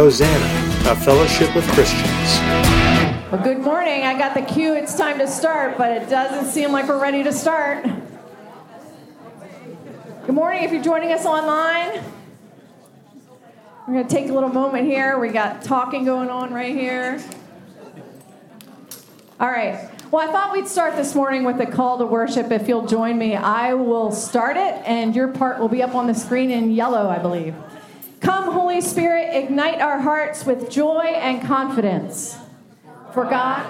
Hosanna, a fellowship with Christians. Well, good morning. I got the cue. It's time to start, but it doesn't seem like we're ready to start. Good morning if you're joining us online. We're going to take a little moment here. We got talking going on right here. All right. Well, I thought we'd start this morning with a call to worship. If you'll join me, I will start it, and your part will be up on the screen in yellow, I believe. Come, Holy Spirit, ignite our hearts with joy and confidence. For God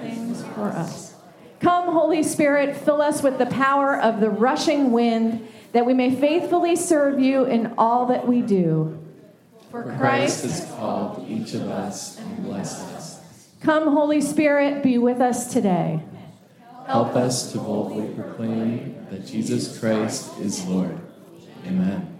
things for us. Come, Holy Spirit, fill us with the power of the rushing wind, that we may faithfully serve you in all that we do. For Christ has called each of us and blessed us. Come, Holy Spirit, be with us today. Help us to boldly proclaim that Jesus Christ is Lord. Amen.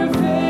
your face.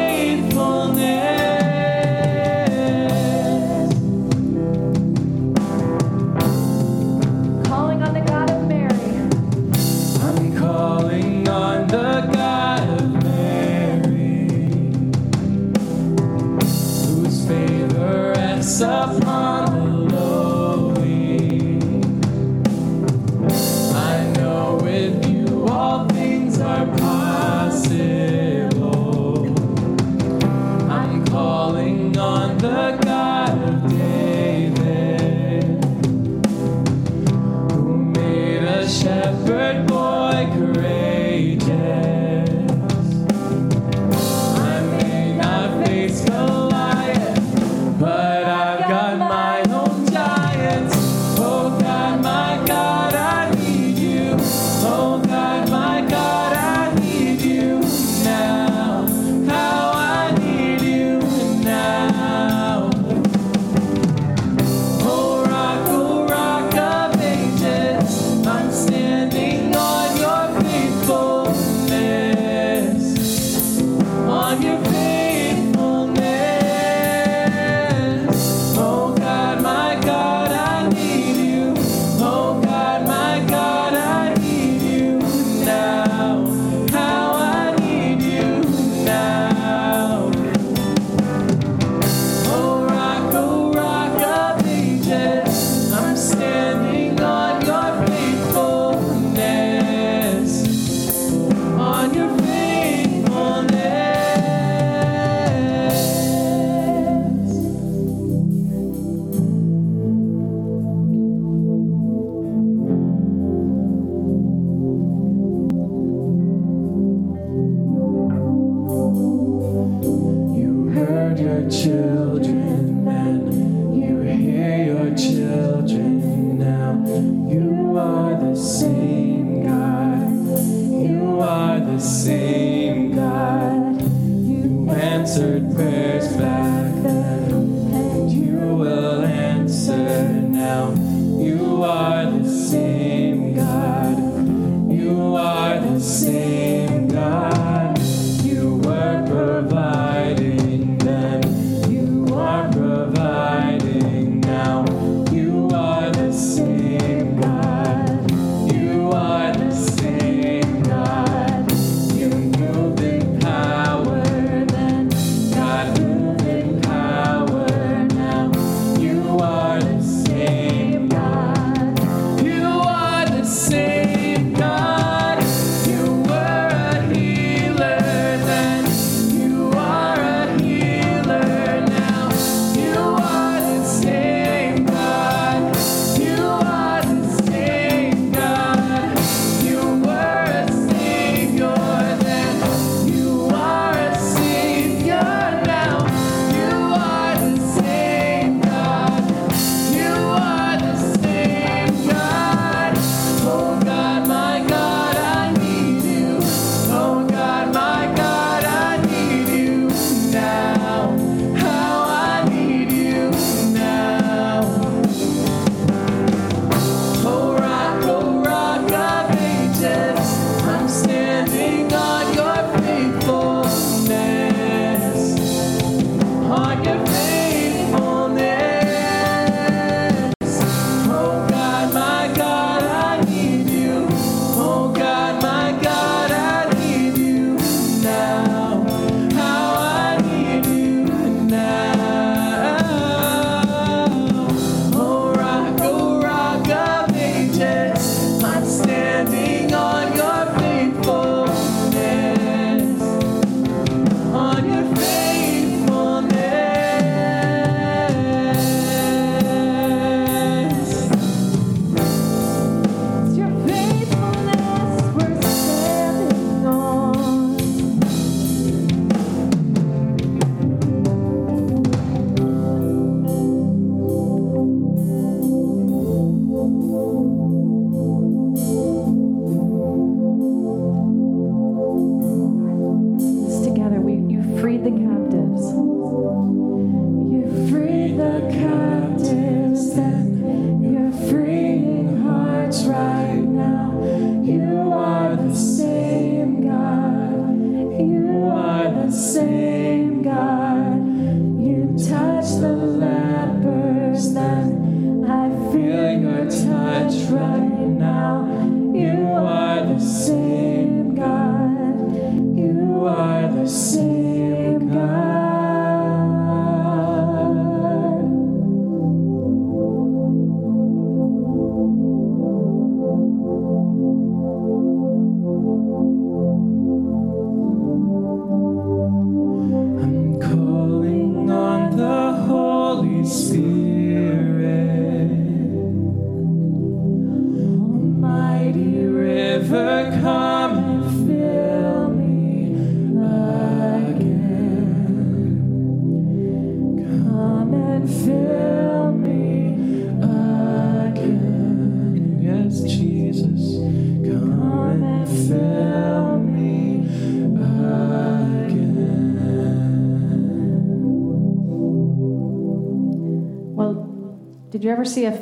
say.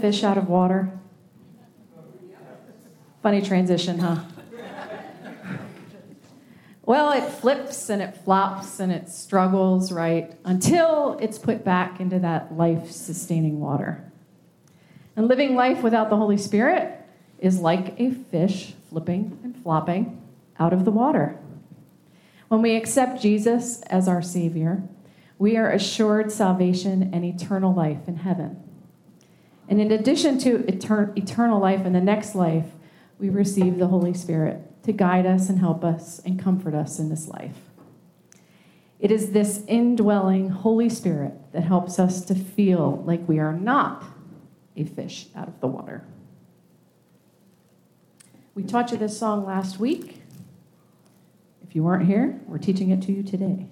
Fish out of water? Funny transition, huh? Well, it flips and it flops and it struggles, right? Until it's put back into that life sustaining water. And living life without the Holy Spirit is like a fish flipping and flopping out of the water. When we accept Jesus as our Savior, we are assured salvation and eternal life in heaven. And in addition to etern- eternal life in the next life, we receive the Holy Spirit to guide us and help us and comfort us in this life. It is this indwelling Holy Spirit that helps us to feel like we are not a fish out of the water. We taught you this song last week. If you weren't here, we're teaching it to you today.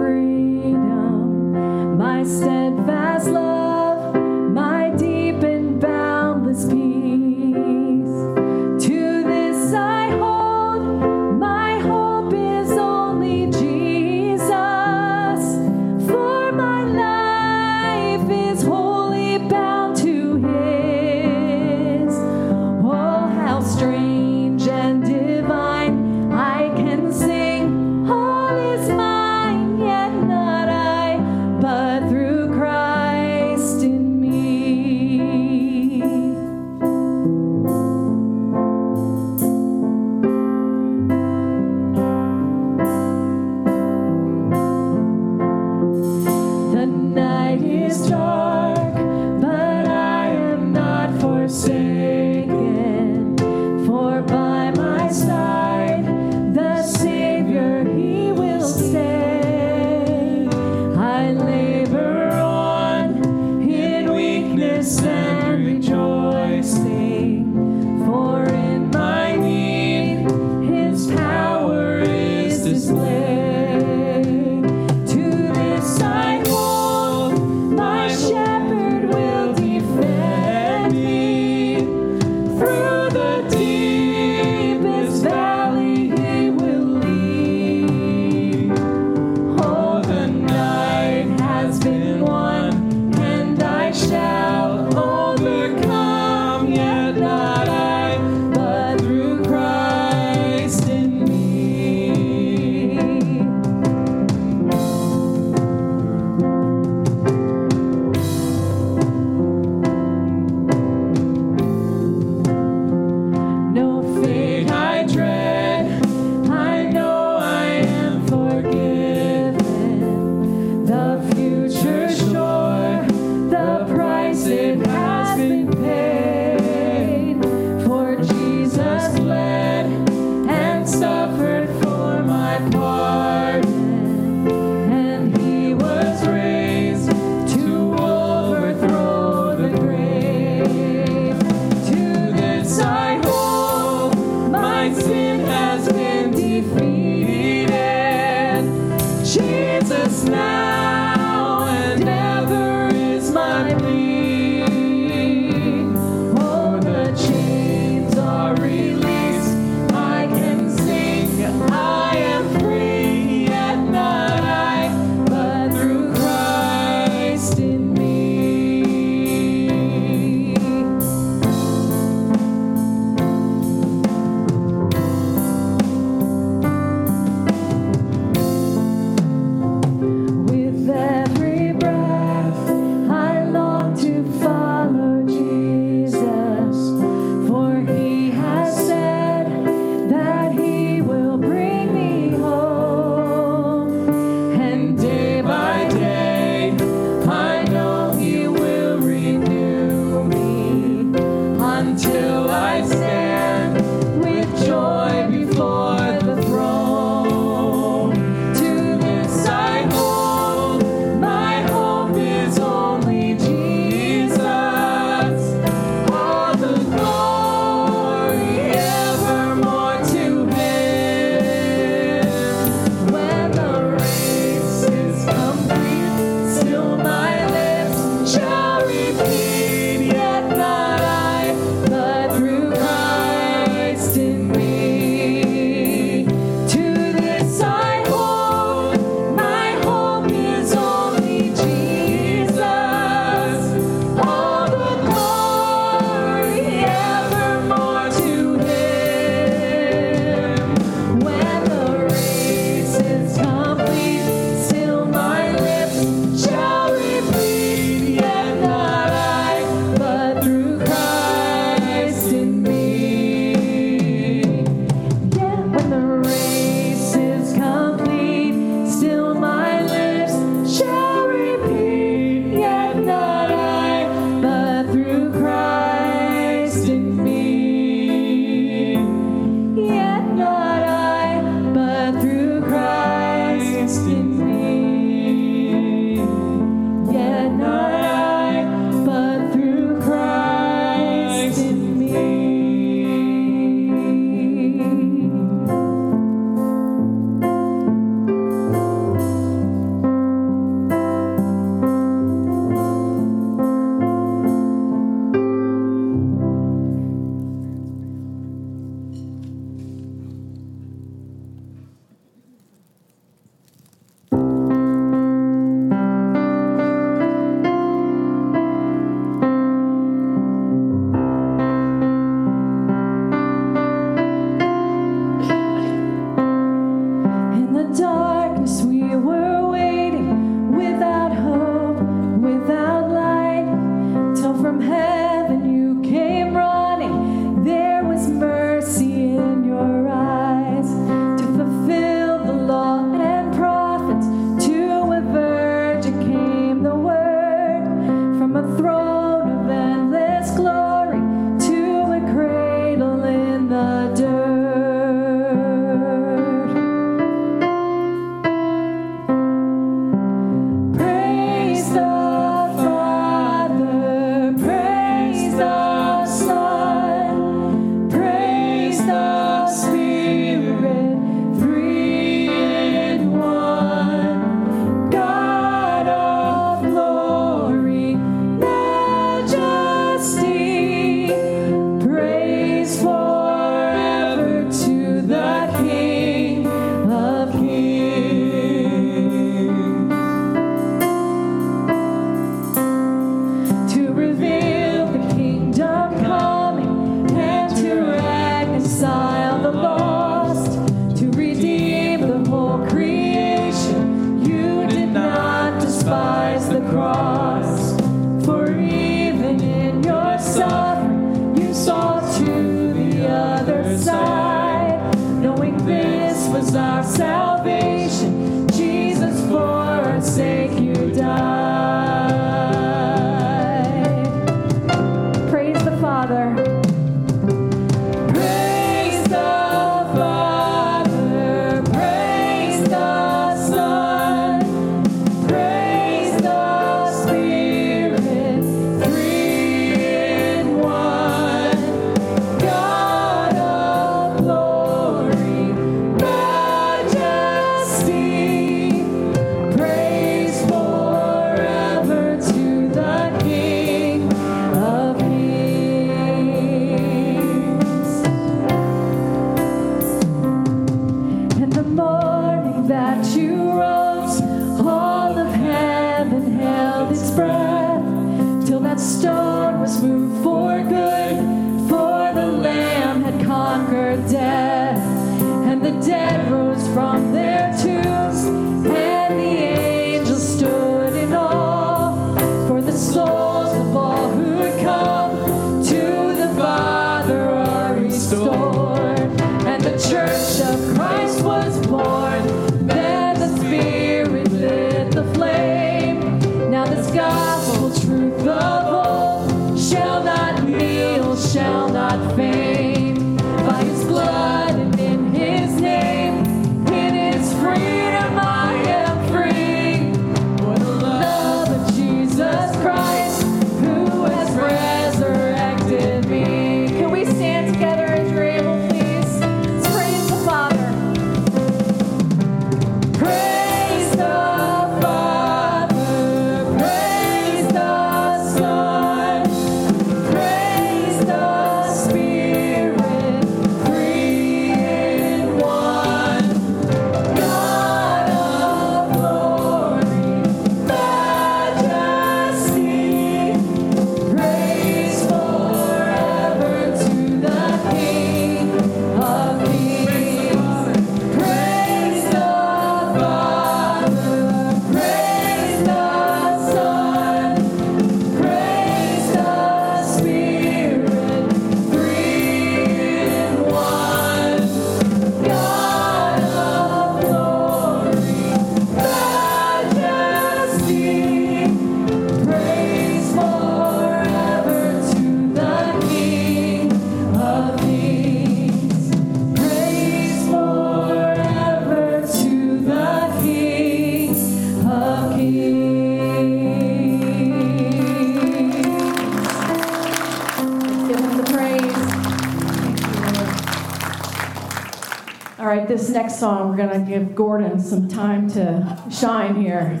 this next song, we're going to give Gordon some time to shine here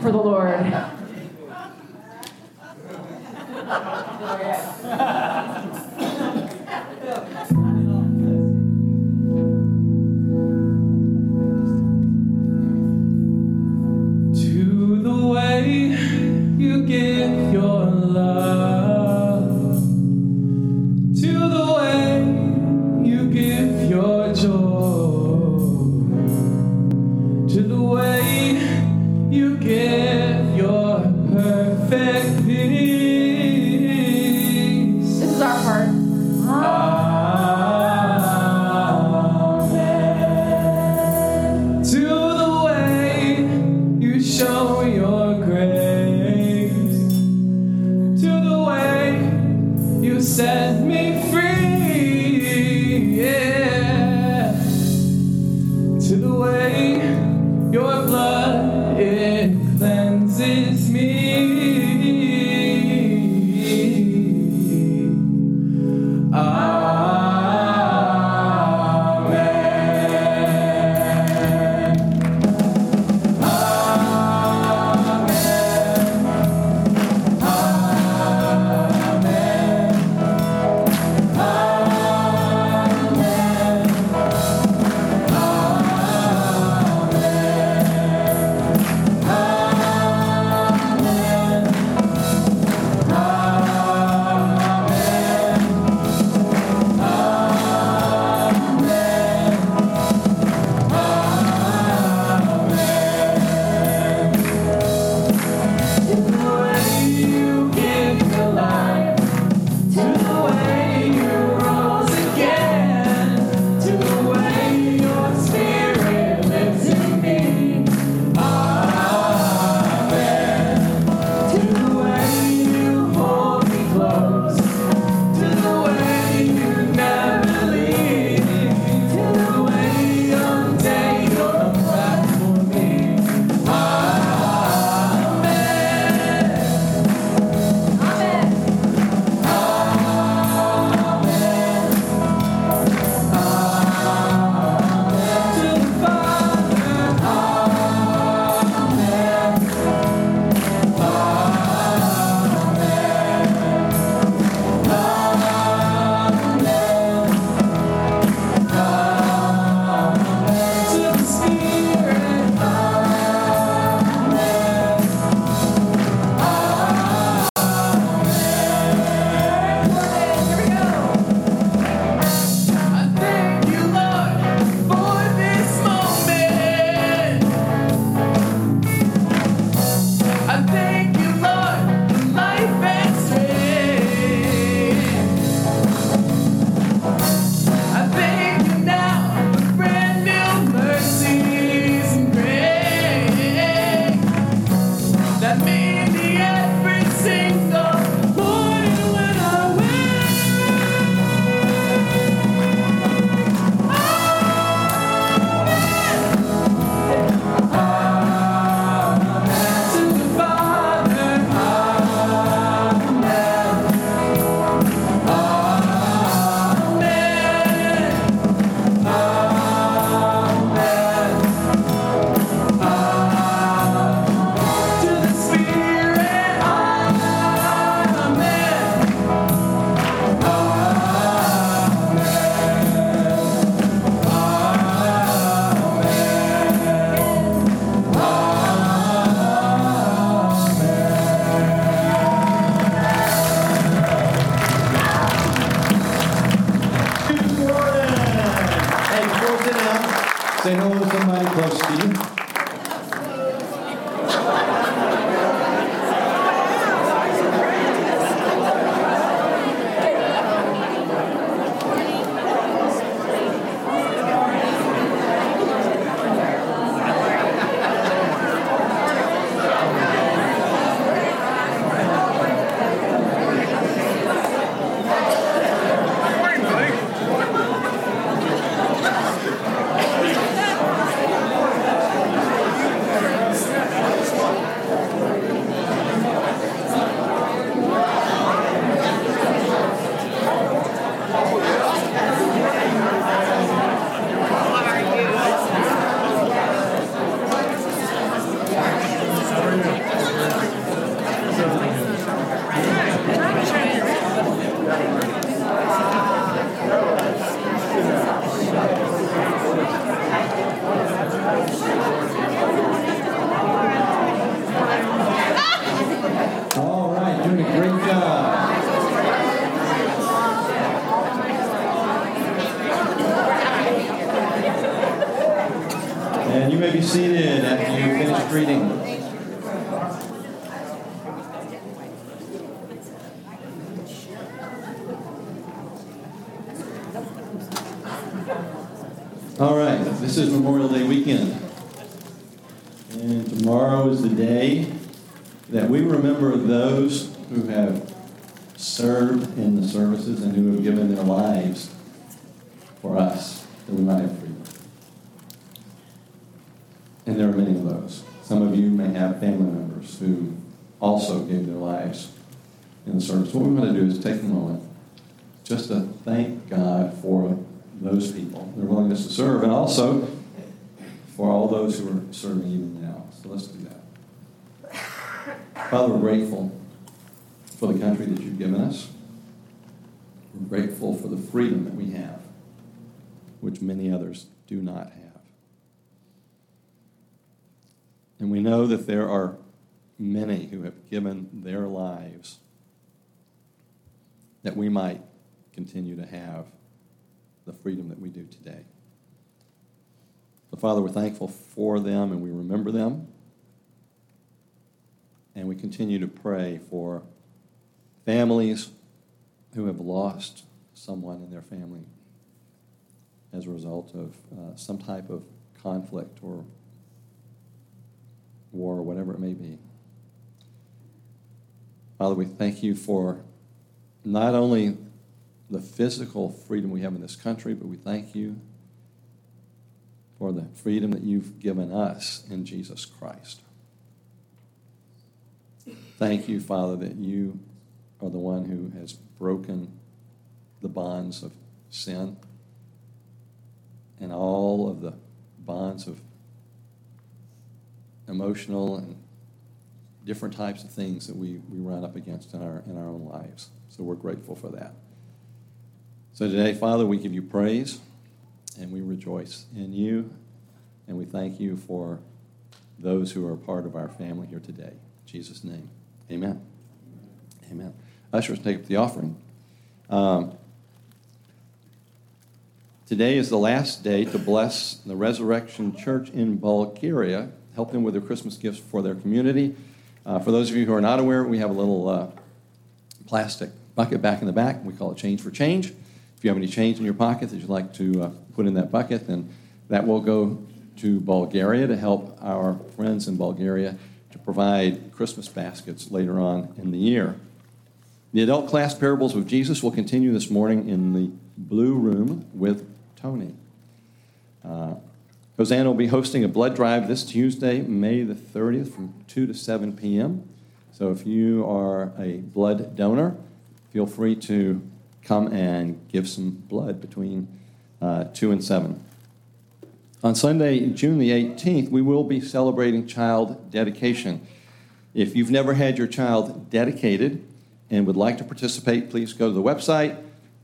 for the Lord. Have the freedom that we do today. So, Father, we're thankful for them and we remember them. And we continue to pray for families who have lost someone in their family as a result of uh, some type of conflict or war or whatever it may be. Father, we thank you for not only the physical freedom we have in this country, but we thank you for the freedom that you've given us in Jesus Christ. Thank you, Father, that you are the one who has broken the bonds of sin and all of the bonds of emotional and different types of things that we, we run up against in our, in our own lives. So we're grateful for that. So today, Father, we give you praise and we rejoice in you and we thank you for those who are part of our family here today. In Jesus' name, amen. Amen. Ushers, take up the offering. Um, today is the last day to bless the Resurrection Church in Bulgaria help them with their Christmas gifts for their community. Uh, for those of you who are not aware, we have a little uh, plastic bucket back in the back. We call it change for change. If you have any change in your pocket that you'd like to uh, put in that bucket, then that will go to Bulgaria to help our friends in Bulgaria to provide Christmas baskets later on in the year. The adult class Parables of Jesus will continue this morning in the blue room with Tony. Uh, Hosanna will be hosting a blood drive this Tuesday, May the 30th, from 2 to 7 p.m. So if you are a blood donor, feel free to come and give some blood between uh, 2 and 7. On Sunday, June the 18th, we will be celebrating child dedication. If you've never had your child dedicated and would like to participate, please go to the website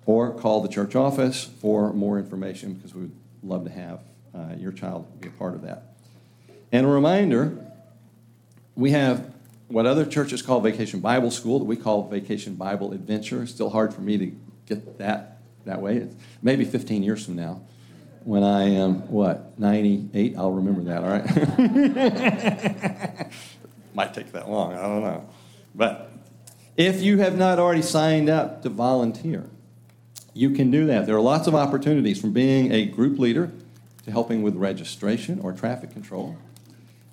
or call the church office for more information because we would love to have uh, your child be a part of that. And a reminder we have what other churches call Vacation Bible School that we call Vacation Bible Adventure. It's still hard for me to get that that way. Maybe 15 years from now. When I am, what, 98? I'll remember that, all right? Might take that long, I don't know. But if you have not already signed up to volunteer, you can do that. There are lots of opportunities from being a group leader to helping with registration or traffic control.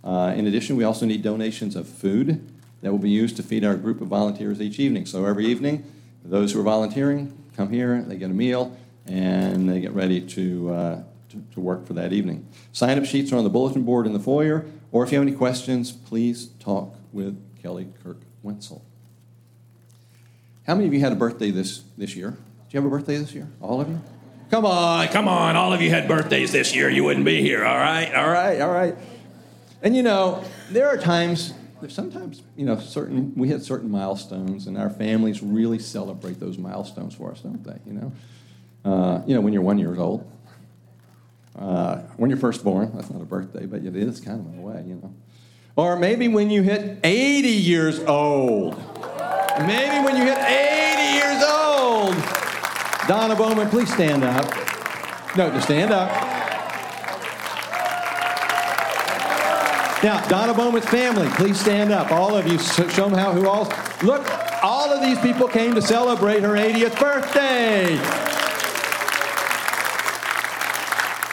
Uh, in addition, we also need donations of food that will be used to feed our group of volunteers each evening. So every evening, those who are volunteering come here, they get a meal, and they get ready to, uh, to, to, work for that evening. Sign up sheets are on the bulletin board in the foyer, or if you have any questions, please talk with Kelly Kirk Wenzel. How many of you had a birthday this, this year? Did you have a birthday this year? All of you? Come on, come on. All of you had birthdays this year. You wouldn't be here. All right, all right, all right. And you know, there are times, sometimes, you know, certain, we hit certain milestones, and our families really celebrate those milestones for us, don't they? You know, uh, you know, when you're one years old, uh, when you're first born, that's not a birthday, but it is kind of in a way, you know. Or maybe when you hit 80 years old. Maybe when you hit 80 years old. Donna Bowman, please stand up. No, just stand up. Now, Donna Bowman's family, please stand up. All of you, show them how, who all, look, all of these people came to celebrate her 80th birthday.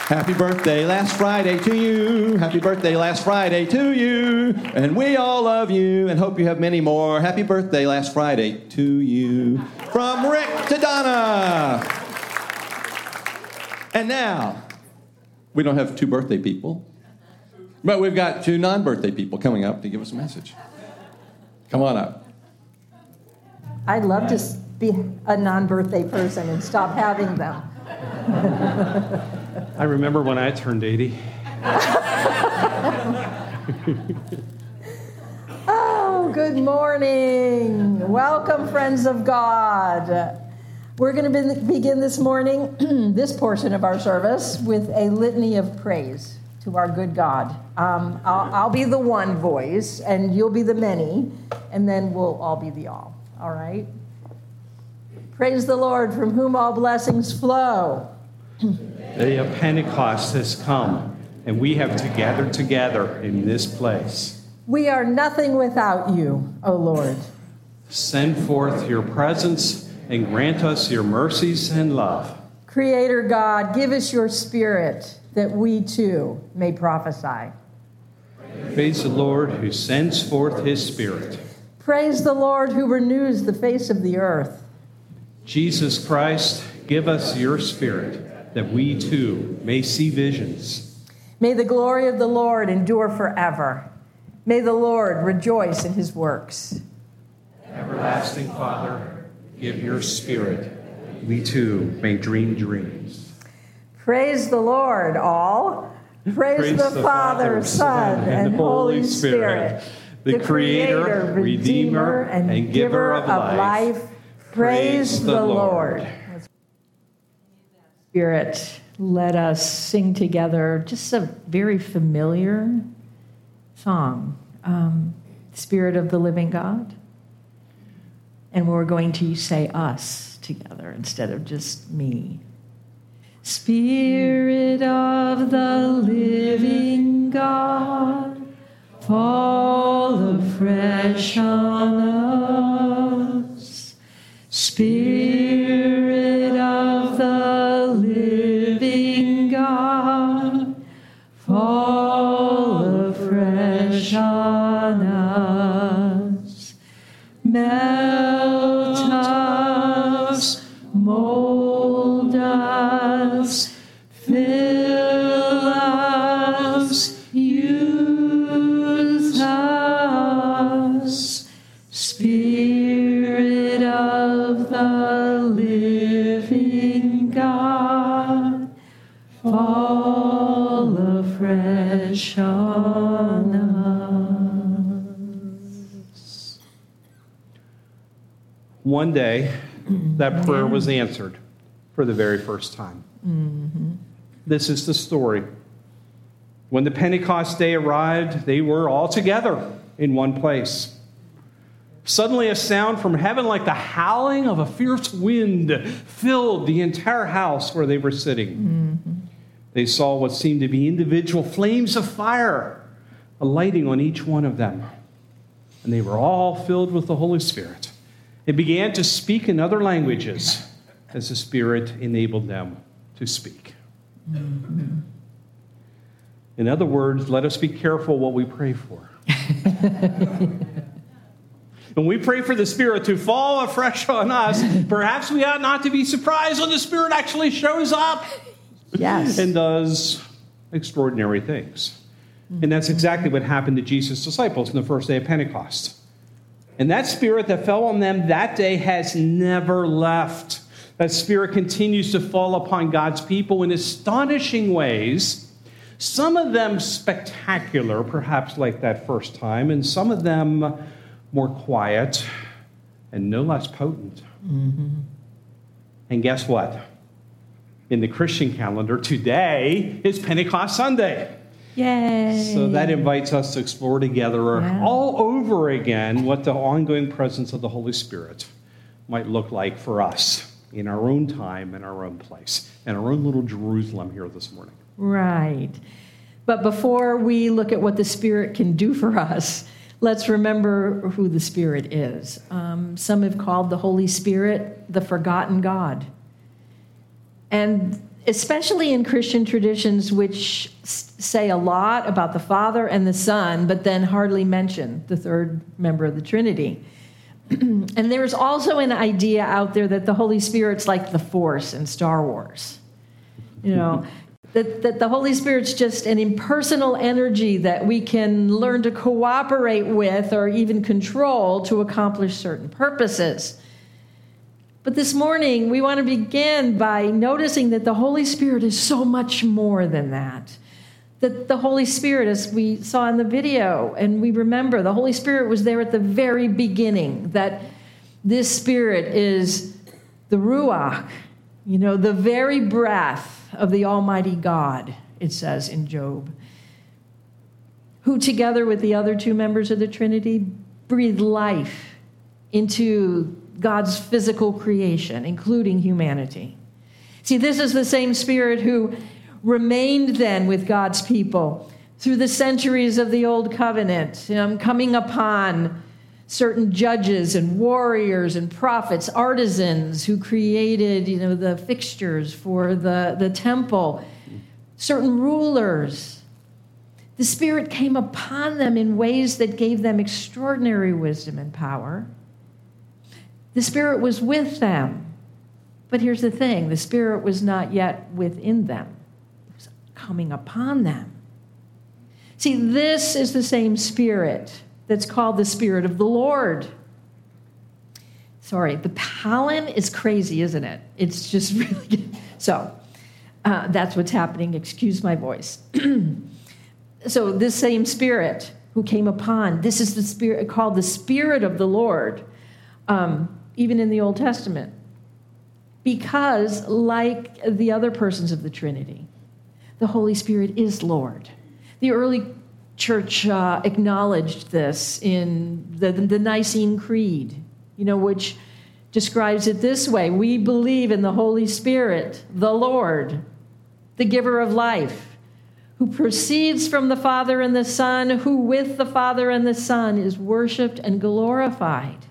Happy birthday last Friday to you. Happy birthday last Friday to you. And we all love you and hope you have many more. Happy birthday last Friday to you. From Rick to Donna. And now, we don't have two birthday people, but we've got two non birthday people coming up to give us a message. Come on up. I'd love to be a non birthday person and stop having them. I remember when I turned 80. Oh, good morning. Welcome, friends of God. We're going to be- begin this morning, this portion of our service, with a litany of praise to our good God. Um, I'll, I'll be the one voice, and you'll be the many, and then we'll all be the all. All right? Praise the Lord, from whom all blessings flow. The day of Pentecost has come, and we have to gather together in this place. We are nothing without you, O Lord. Send forth your presence and grant us your mercies and love. Creator God, give us your spirit that we too may prophesy. Praise the Lord who sends forth his Spirit. Praise the Lord who renews the face of the earth. Jesus Christ, give us your Spirit that we too may see visions. May the glory of the Lord endure forever. May the Lord rejoice in his works. Everlasting Father, give your Spirit. We too may dream dreams. Praise the Lord, all. Praise, the, Father, Son, and Holy Spirit, the Creator, Redeemer, and Giver of life. Praise the Lord. Spirit, let us sing together just a very familiar song, um, Spirit of the Living God. And we're going to say us together instead of just me. Spirit of the living God, fall afresh on us. Spirit of the living God, fall afresh on us. One day, that prayer was answered for the very first time. This is the story. When the Pentecost day arrived, they were all together in one place. Suddenly, a sound from heaven, like the howling of a fierce wind, filled the entire house where they were sitting. They saw what seemed to be individual flames of fire alighting on each one of them. And they were all filled with the Holy Spirit. They began to speak in other languages as the Spirit enabled them to speak. In other words, let us be careful what we pray for. when we pray for the Spirit to fall afresh on us, perhaps we ought not to be surprised when the Spirit actually shows up Yes. and does extraordinary things. And that's exactly what happened to Jesus' disciples in the first day of Pentecost. And that spirit that fell on them that day has never left. That spirit continues to fall upon God's people in astonishing ways, some of them spectacular, perhaps like that first time, and some of them more quiet and no less potent. Mm-hmm. And guess what? In the Christian calendar, today is Pentecost Sunday. Yay. So that invites us to explore together Yeah. all over again what the ongoing presence of the Holy Spirit might look like for us in our own time and our own place, in our own little Jerusalem here this morning. Right. But before we look at what the Spirit can do for us, let's remember who the Spirit is. Um, some have called the Holy Spirit the forgotten God. And especially in Christian traditions, which say a lot about the Father and the Son, but then hardly mention the third member of the Trinity. and there's also an idea out there that the Holy Spirit's like the Force in Star Wars. You know, that, that the Holy Spirit's just an impersonal energy that we can learn to cooperate with or even control to accomplish certain purposes. But this morning, we want to begin by noticing that the Holy Spirit is so much more than that. That the Holy Spirit, as we saw in the video, and we remember, the Holy Spirit was there at the very beginning, that this Spirit is the Ruach, you know, the very breath of the Almighty God, it says in Job, who, together with the other two members of the Trinity, breathed life into God's physical creation, including humanity. See, this is the same Spirit who remained then with God's people through the centuries of the Old Covenant, coming upon certain judges and warriors and prophets, artisans who created you know, the fixtures for the, the temple, certain rulers. The Spirit came upon them in ways that gave them extraordinary wisdom and power. The Spirit was with them. But here's the thing the Spirit was not yet within them, it was coming upon them. See, this is the same Spirit that's called the Spirit of the Lord. Sorry, the pollen is crazy, isn't it? It's just really. good. So uh, that's what's happening. Excuse my voice. so, this same Spirit who came upon, this is the Spirit called the Spirit of the Lord. Um, even in the Old Testament. Because, like the other persons of the Trinity, the Holy Spirit is Lord. The early church uh, acknowledged this in the, the Nicene Creed, you know, which describes it this way We believe in the Holy Spirit, the Lord, the giver of life, who proceeds from the Father and the Son, who with the Father and the Son is worshiped and glorified.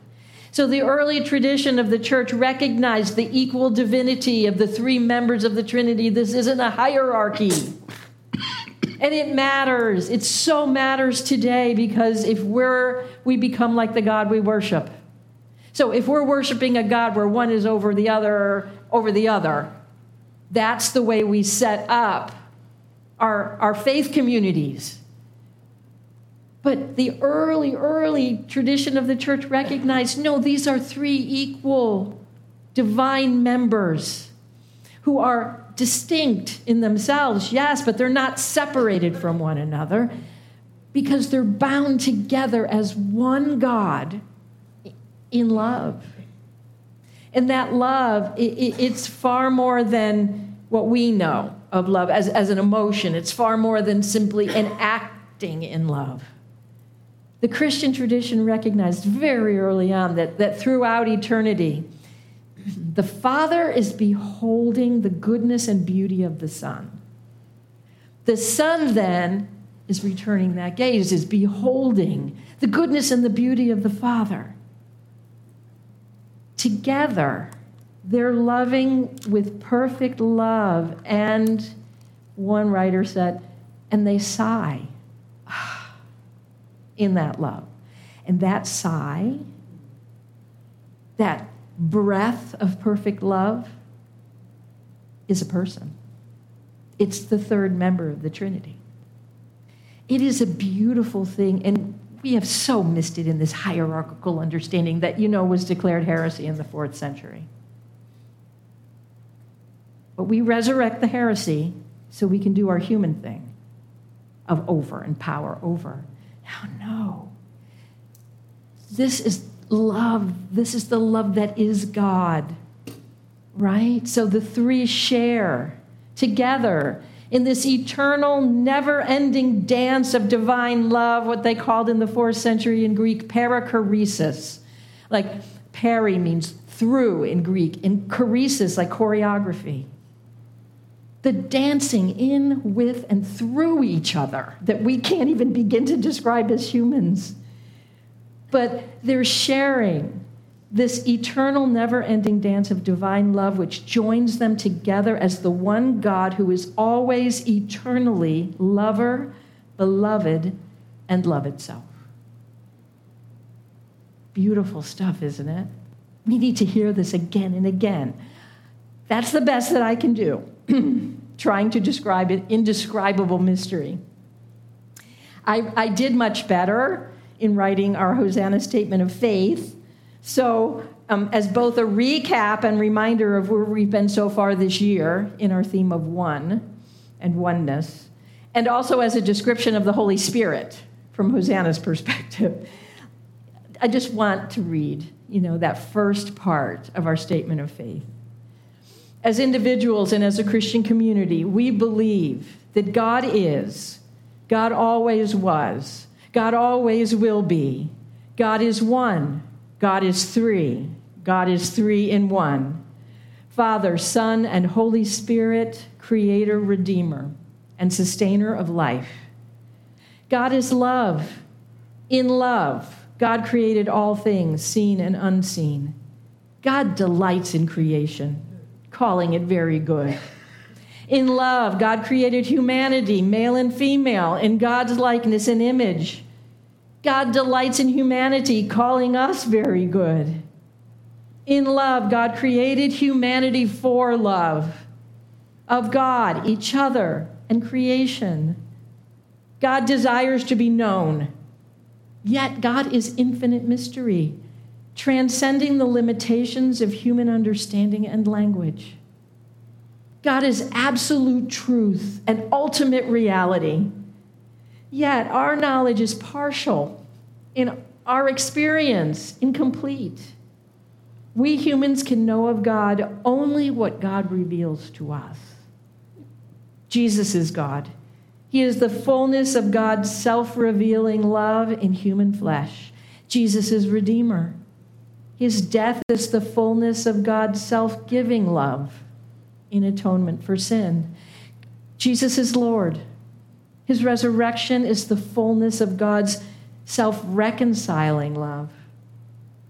So the early tradition of the church recognized the equal divinity of the three members of the Trinity. This isn't a hierarchy. And it matters. It so matters today because if we're we become like the God we worship. So if we're worshiping a God where one is over the other over the other, that's the way we set up our, our faith communities. But the early, early tradition of the church recognized no, these are three equal divine members who are distinct in themselves, yes, but they're not separated from one another because they're bound together as one God in love. And that love, it's far more than what we know of love as, as an emotion. It's far more than simply an acting in love. The Christian tradition recognized very early on that, that throughout eternity, the Father is beholding the goodness and beauty of the Son. The Son then is returning that gaze, is beholding the goodness and the beauty of the Father. Together, they're loving with perfect love, and one writer said, and they sigh in that love. And that sigh, that breath of perfect love, is a person. It's the third member of the Trinity. It is a beautiful thing, and we have so missed it in this hierarchical understanding that, you know, was declared heresy in the fourth century. But we resurrect the heresy so we can do our human thing of over and power over. Now, no. This is love. This is the love that is God, right? So the three share together in this eternal, never ending dance of divine love, what they called in the fourth century in Greek perichoresis. Like peri means through in Greek, and choresis, like choreography. The dancing in, with, and through each other that we can't even begin to describe as humans. But they're sharing this eternal, never ending dance of divine love, which joins them together as the one God who is always eternally lover, beloved, and love itself. Beautiful stuff, isn't it? We need to hear this again and again. That's the best that I can do, trying to describe an indescribable mystery. I, I did much better in writing our Hosanna statement of faith. So, um, as both a recap and reminder of where we've been so far this year in our theme of one and oneness, and also as a description of the Holy Spirit from Hosanna's perspective. I just want to read, you know, that first part of our statement of faith. As individuals and as a Christian community, we believe that God is, God always was, God always will be. God is one, God is three, God is three in one. Father, Son, and Holy Spirit, Creator, Redeemer, and Sustainer of life. God is love. In love, God created all things, seen and unseen. God delights in creation, calling it very good. In love, God created humanity, male and female, in God's likeness and image. God delights in humanity, calling us very good. In love, God created humanity for love of God, each other, and creation. God desires to be known. Yet, God is infinite mystery, transcending the limitations of human understanding and language. God is absolute truth and ultimate reality. Yet, our knowledge is partial, in our experience, incomplete. We humans can know of God only what God reveals to us. Jesus is God. He is the fullness of God's self revealing love in human flesh. Jesus is Redeemer. His death is the fullness of God's self giving love in atonement for sin. Jesus is Lord. His resurrection is the fullness of God's self reconciling love,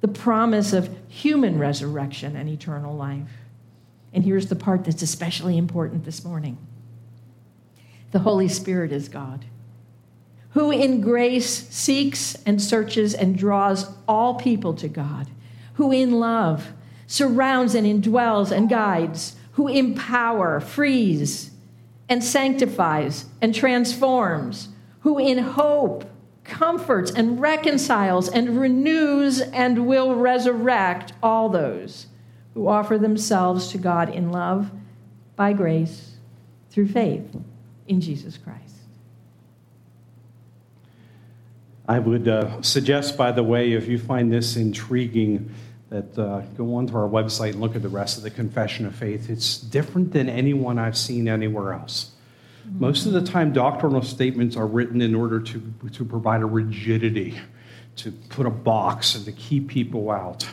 the promise of human resurrection and eternal life. And here's the part that's especially important this morning the Holy Spirit is God, who in grace seeks and searches and draws all people to God, who in love surrounds and indwells and guides, who empower, frees, and sanctifies and transforms, who in hope comforts and reconciles and renews and will resurrect all those who offer themselves to God in love by grace through faith in Jesus Christ. I would uh, suggest, by the way, if you find this intriguing, that uh, go onto our website and look at the rest of the Confession of Faith. It's different than anyone I've seen anywhere else. Mm-hmm. Most of the time, doctrinal statements are written in order to, to provide a rigidity, to put a box, and to keep people out.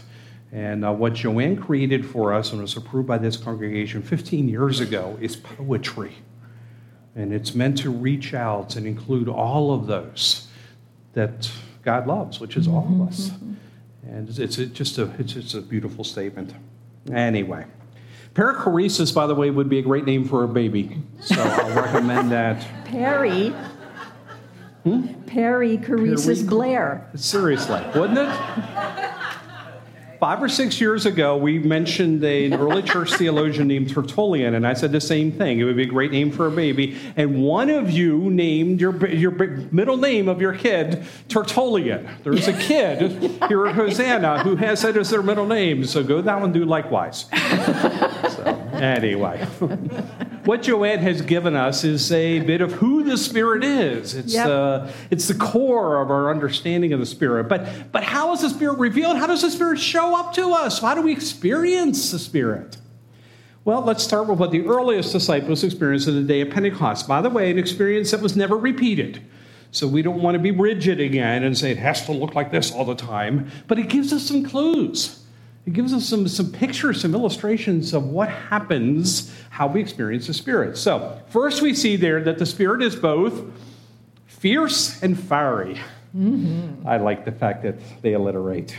And uh, what Joanne created for us and was approved by this congregation 15 years ago is poetry. And it's meant to reach out and include all of those that God loves, which is all of us. And it's, it's just a, it's just a beautiful statement. Anyway, perichoresis, by the way, would be a great name for a baby. So I'll recommend that. Perry. Hmm? Perichoresis Blair. Seriously, wouldn't it? Five or six years ago, we mentioned an early church theologian named Tertullian, and I said the same thing. It would be a great name for a baby. And one of you named your, your middle name of your kid Tertullian. There's a kid here at Hosanna who has that as their middle name, so go down and do likewise. So, anyway. what Joanne has given us is a bit of who the Spirit is. It's, yep. uh, it's the core of our understanding of the Spirit. But, but how is the Spirit revealed? How does the Spirit show up to us? How do we experience the Spirit? Well, let's start with what the earliest disciples experienced in the day of Pentecost. By the way, an experience that was never repeated. So we don't want to be rigid again and say it has to look like this all the time. But it gives us some clues. It gives us some, some pictures, some illustrations of what happens, how we experience the Spirit. So, first we see there that the Spirit is both fierce and fiery. Mm-hmm. I like the fact that they alliterate.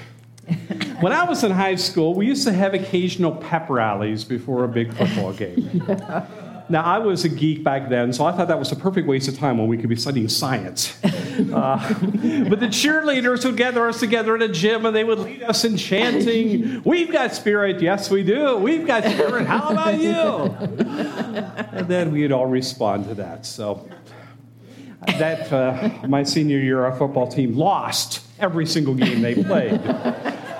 when I was in high school, we used to have occasional pep rallies before a big football game. yeah. Now, I was a geek back then, so I thought that was a perfect waste of time when we could be studying science. Uh, but the cheerleaders would gather us together in a gym and they would lead us in chanting, We've got spirit. Yes, we do. We've got spirit. How about you? and then we'd all respond to that. So, that uh, my senior year, our football team lost every single game they played.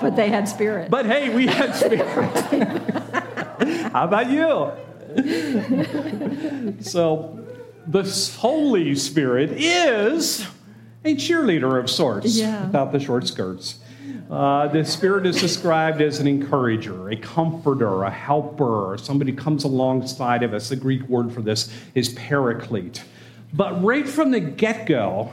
But they had spirit. But hey, we had spirit. How about you? so, the Holy Spirit is a cheerleader of sorts yeah. without the short skirts. Uh, the Spirit is described as an encourager, a comforter, a helper, somebody comes alongside of us. The Greek word for this is paraclete. But right from the get go,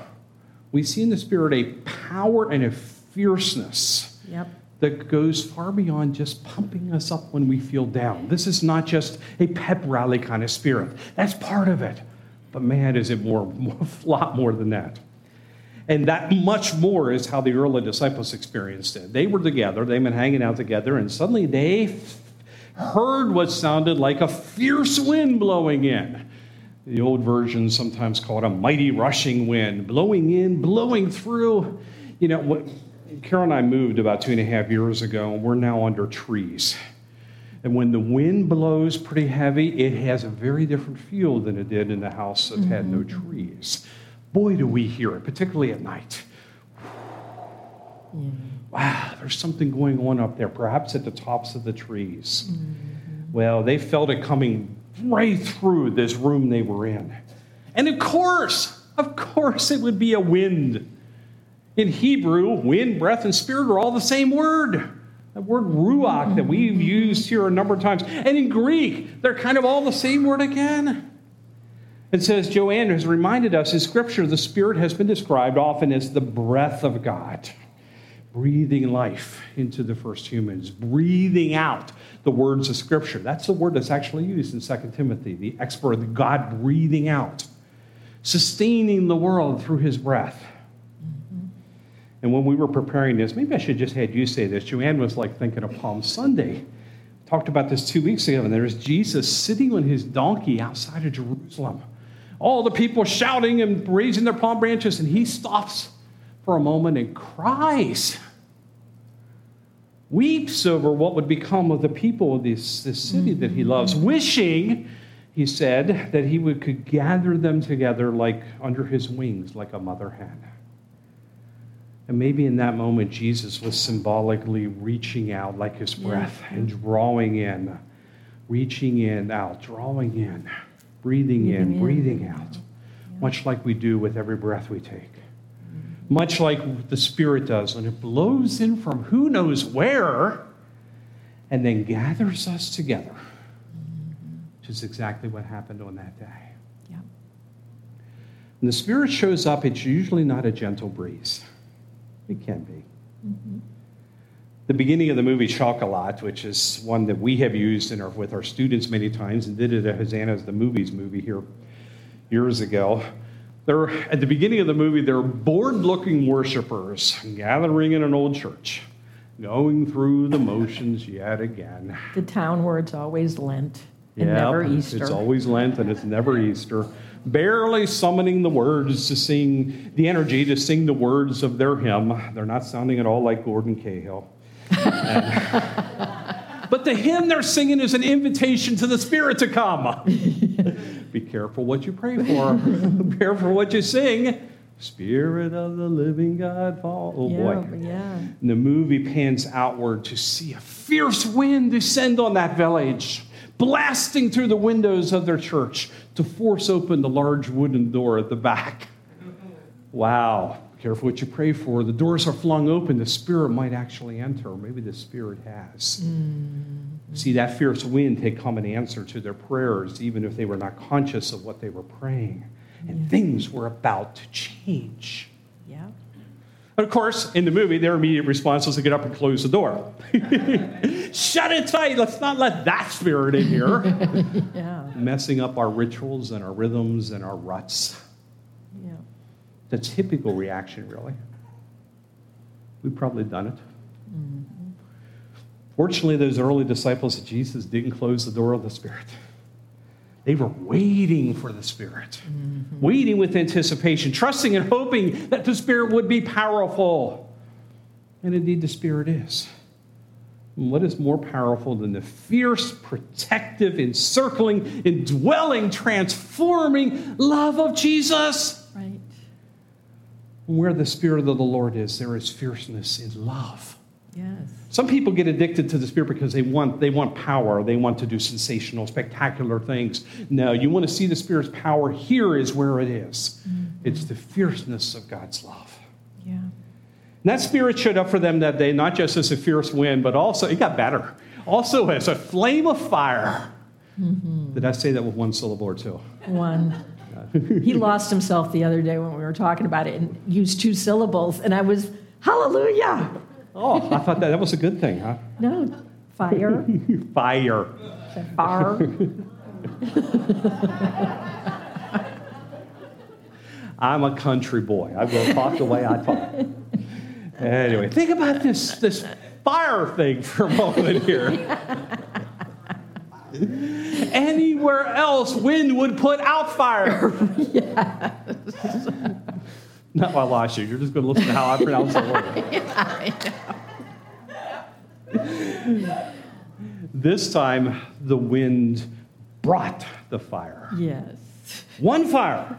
we see in the Spirit a power and a fierceness yep. That goes far beyond just pumping us up when we feel down. This is not just a pep rally kind of spirit, that's part of it. But man, is it more, more a lot more than that. And that much more is how the early disciples experienced it. They were together, they've been hanging out together, and suddenly they heard what sounded like a fierce wind blowing in. The old version sometimes called a mighty rushing wind, blowing in, blowing through. You know, what, Carol and I moved about two and a half years ago, and we're now under trees. And when the wind blows pretty heavy, it has a very different feel than it did in the house that mm-hmm. had no mm-hmm. trees. Boy, do we hear it, particularly at night. Wow, there's something going on up there, perhaps at the tops of the trees. Mm-hmm. Well, they felt it coming right through this room they were in. And of course, of course, it would be a wind. In Hebrew, wind, breath, and spirit are all the same word. That word ruach that we've used here a number of times. And in Greek, they're kind of all the same word again. It says, Joanne has reminded us in Scripture, the Spirit has been described often as the breath of God, breathing life into the first humans, breathing out the words of Scripture. That's the word that's actually used in 2 Timothy, the expert God breathing out, sustaining the world through his breath. And when we were preparing this, maybe I should just had you say this. Joanne was like thinking of Palm Sunday. Talked about this two weeks ago, and there's Jesus sitting on his donkey outside of Jerusalem all the people shouting and raising their palm branches, and he stops for a moment and cries, weeps over what would become of the people of this, this city that he loves, wishing, he said, that he would, could gather them together like under his wings, like a mother hen. And maybe in that moment, Jesus was symbolically reaching out like his breath yeah. and drawing in, reaching in, out, drawing in breathing in, breathing out, much like we do with every breath we take. Mm-hmm. Much like the Spirit does when it blows in from who knows where and then gathers us together, which is exactly what happened on that day. Yeah. When the Spirit shows up, it's usually not a gentle breeze. It can be. Mm-hmm the beginning of the movie Chocolat, which is one that we have used in our, with our students many times and did it at Hosanna's the Movies movie here years ago. There, at the beginning of the movie, there are bored looking worshipers gathering in an old church, going through the motions yet again. The town where it's always Lent and yep, never Easter. It's always Lent and it's never Easter. Barely summoning the words to sing, the energy to sing the words of their hymn. They're not sounding at all like Gordon Cahill but the hymn they're singing is an invitation to the Spirit to come. Be careful what you pray for. Be careful what you sing. Spirit of the living God, fall. Oh yeah, boy. Yeah. And the movie pans outward to see a fierce wind descend on that village, blasting through the windows of their church to force open the large wooden door at the back. Wow. Careful what you pray for. The doors are flung open. The Spirit might actually enter. Maybe the Spirit has. Mm-hmm. See, that fierce wind had come in answer to their prayers, even if they were not conscious of what they were praying. And yeah. things were about to change. Yeah. Of course, in the movie, their immediate response was to get up and close the door. Shut it tight. Let's not let that spirit in here. Yeah. Messing up our rituals and our rhythms and our ruts. Yeah. The typical reaction, really. We've probably done it. Mm-hmm. Fortunately, those early disciples of Jesus didn't close the door of the Spirit. They were waiting for the Spirit, waiting with anticipation, trusting and hoping that the Spirit would be powerful. And indeed, the Spirit is. And what is more powerful than the fierce, protective, encircling, indwelling, transforming love of Jesus? Right. Where the Spirit of the Lord is, there is fierceness in love. Yes. Some people get addicted to the Spirit because they want, they want power. They want to do sensational, spectacular things. No, you want to see the Spirit's power. Here is where it is. Mm-hmm. It's the fierceness of God's love. Yeah. And that Spirit showed up for them that day, not just as a fierce wind, but also, it got better, also as a flame of fire. Mm-hmm. Did I say that with one syllable or two? One. he lost himself the other day when we were talking about it and used two syllables, and I was, hallelujah. Oh, I thought that, that was a good thing, huh? No, fire, Fire. fire. I'm a country boy. I will talk the way I talk. Anyway, think about this, this fire thing for a moment here. Anywhere else, wind would put out fire. Not while I you. You're just going to listen to how I pronounce the word. This time, the wind brought the fire. Yes. One fire,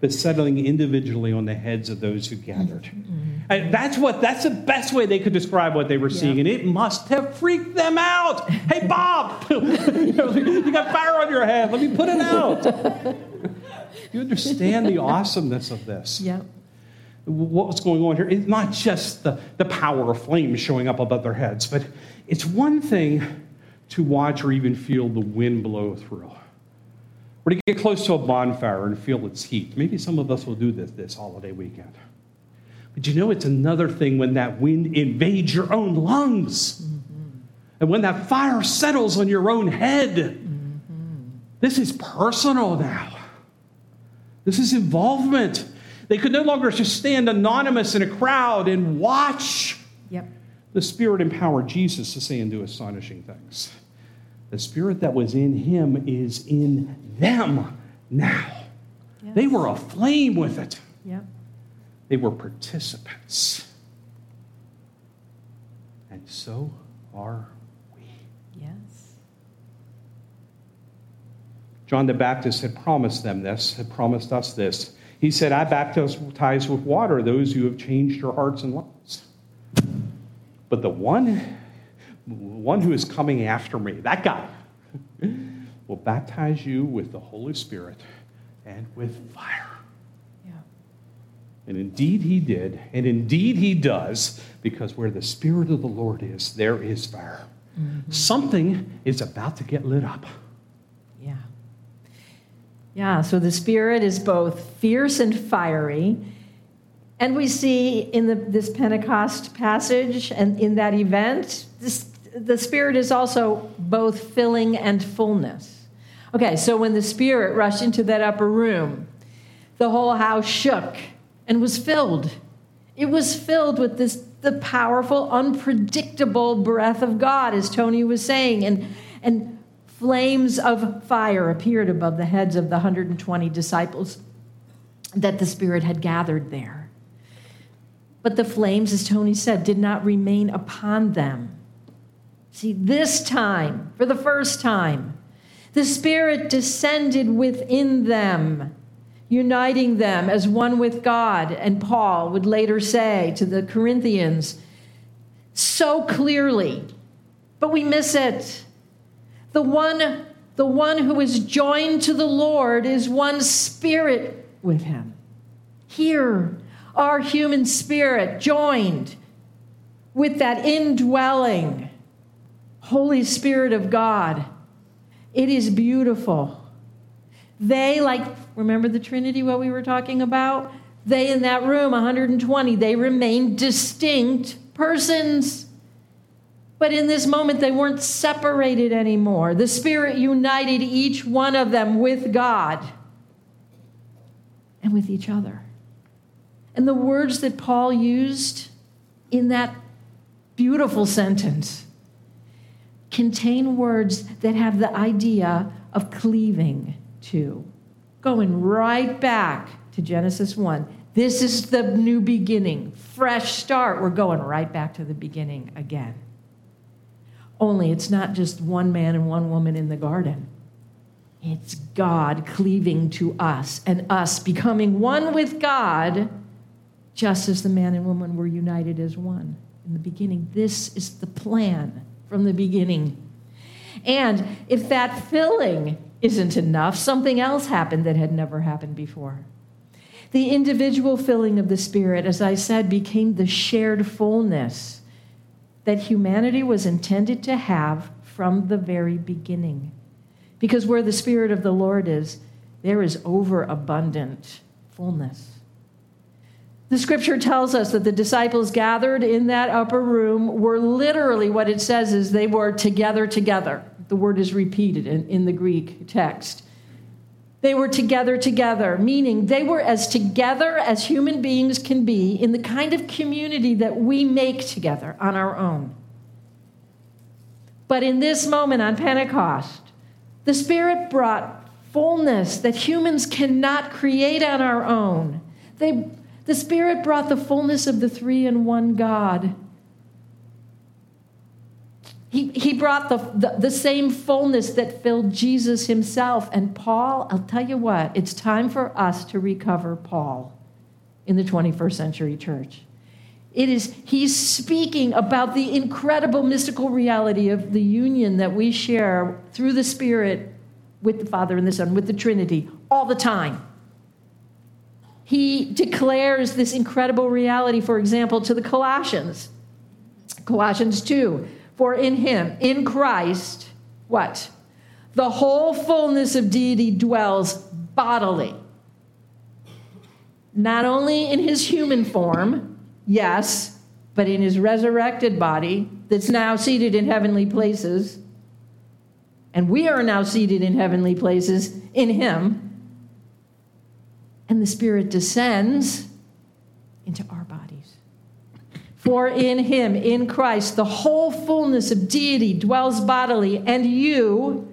but settling individually on the heads of those who gathered. Mm-hmm. And that's what that's the best way they could describe what they were seeing, and it must have freaked them out. Hey, Bob, you got fire on your head. Let me put it out. You understand the awesomeness of this. Yep. What was going on here? It's not just the, the power of flames showing up above their heads, but it's one thing to watch or even feel the wind blow through. Or to get close to a bonfire and feel its heat. Maybe some of us will do this this holiday weekend. But you know, it's another thing when that wind invades your own lungs. And when that fire settles on your own head. Mm-hmm. This is personal now. This is involvement. They could no longer just stand anonymous in a crowd and watch. Yep. The Spirit empowered Jesus to say and do astonishing things. The Spirit that was in him is in them now. They were aflame with it, Yep. they were participants. And so are we. Yes. John the Baptist had promised them this, had promised us this. He said, I baptize with water those who have changed your hearts and lives. But the one, one who is coming after me, that guy, will baptize you with the Holy Spirit and with fire. Yeah. And indeed he did, and indeed he does, because where the Spirit of the Lord is, there is fire. Mm-hmm. Something is about to get lit up. Yeah. So the Spirit is both fierce and fiery. And we see in the, this Pentecost passage and in that event, this, the Spirit is also both filling and fullness. Okay, so when the Spirit rushed into that upper room, the whole house shook and was filled. It was filled with this the powerful, unpredictable breath of God, as Tony was saying, and and flames of fire appeared above the heads of the 120 disciples that the Spirit had gathered there. But the flames, as Tony said, did not remain upon them. See, this time, for the first time, the Spirit descended within them, uniting them as one with God. And Paul would later say to the Corinthians so clearly, but we miss it. The one, the one who is joined to the Lord is one spirit with him. Here, our human spirit joined with that indwelling Holy Spirit of God. It is beautiful. They, like, remember the Trinity, what we were talking about? They in that room, 120, they remain distinct persons. But in this moment, they weren't separated anymore. The Spirit united each one of them with God and with each other. And the words that Paul used in that beautiful sentence contain words that have the idea of cleaving to, going right back to Genesis 1. This is the new beginning, fresh start. We're going right back to the beginning again. Only it's not just one man and one woman in the garden. It's God cleaving to us and us becoming one with God, just as the man and woman were united as one in the beginning. This is the plan from the beginning. And if that filling isn't enough, something else happened that had never happened before. The individual filling of the Spirit, as I said, became the shared fullness that humanity was intended to have from the very beginning. Because where the Spirit of the Lord is, there is overabundant fullness. The scripture tells us that the disciples gathered in that upper room were literally what it says is they were together together. The word is repeated in, in the Greek text. They were together together, meaning they were as together as human beings can be in the kind of community that we make together on our own. But in this moment on Pentecost, the Spirit brought fullness that humans cannot create on our own. They the Spirit brought the fullness of the three in one God. He, he brought the, the, the, same fullness that filled Jesus himself. And Paul, I'll tell you what, it's time for us to recover Paul in the 21st century church. It is, he's speaking about the incredible mystical reality of the union that we share through the Spirit with the Father and the Son, with the Trinity, all the time he declares this incredible reality, for example, to the Colossians. Colossians 2 For in him, in Christ, what? The whole fullness of deity dwells bodily. Not only in his human form, yes, but in his resurrected body that's now seated in heavenly places. And we are now seated in heavenly places in him and the Spirit descends into our. For in him, in Christ, the whole fullness of deity dwells bodily, and you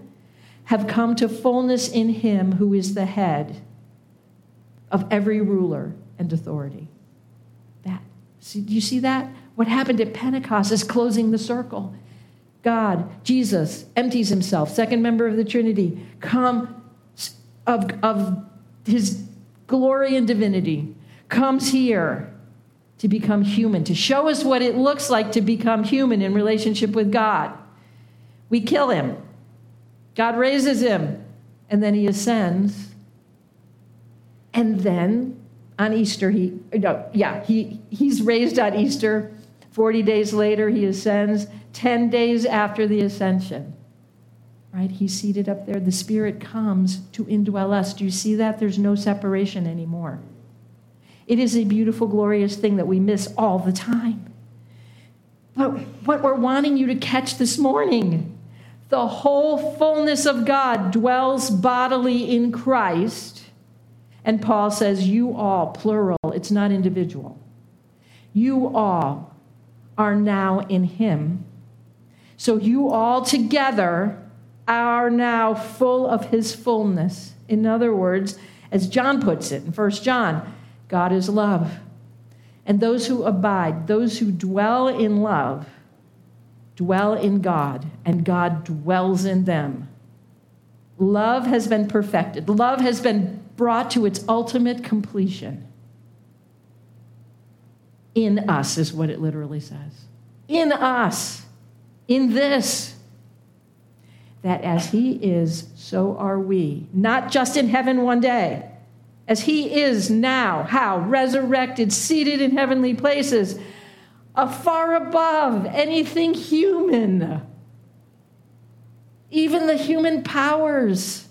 have come to fullness in him who is the head of every ruler and authority. That. See, do you see that? What happened at Pentecost is closing the circle. God, Jesus, empties himself, second member of the Trinity, come of, of his glory and divinity, comes here to become human, to show us what it looks like to become human in relationship with God. We kill him, God raises him, and then he ascends. And then on Easter, he, no, yeah, he, he's raised on Easter. 40 days later, he ascends. 10 days after the ascension, right? He's seated up there. The Spirit comes to indwell us. Do you see that? There's no separation anymore. It is a beautiful, glorious thing that we miss all the time. But what we're wanting you to catch this morning the whole fullness of God dwells bodily in Christ. And Paul says, You all, plural, it's not individual. You all are now in Him. So you all together are now full of his fullness. In other words, as John puts it in 1 John, God is love. And those who abide, those who dwell in love, dwell in God, and God dwells in them. Love has been perfected, love has been brought to its ultimate completion. In us, is what it literally says. In us. In this that as he is, so are we. Not just in heaven one day, as he is now, how? Resurrected, seated in heavenly places, far above anything human, even the human powers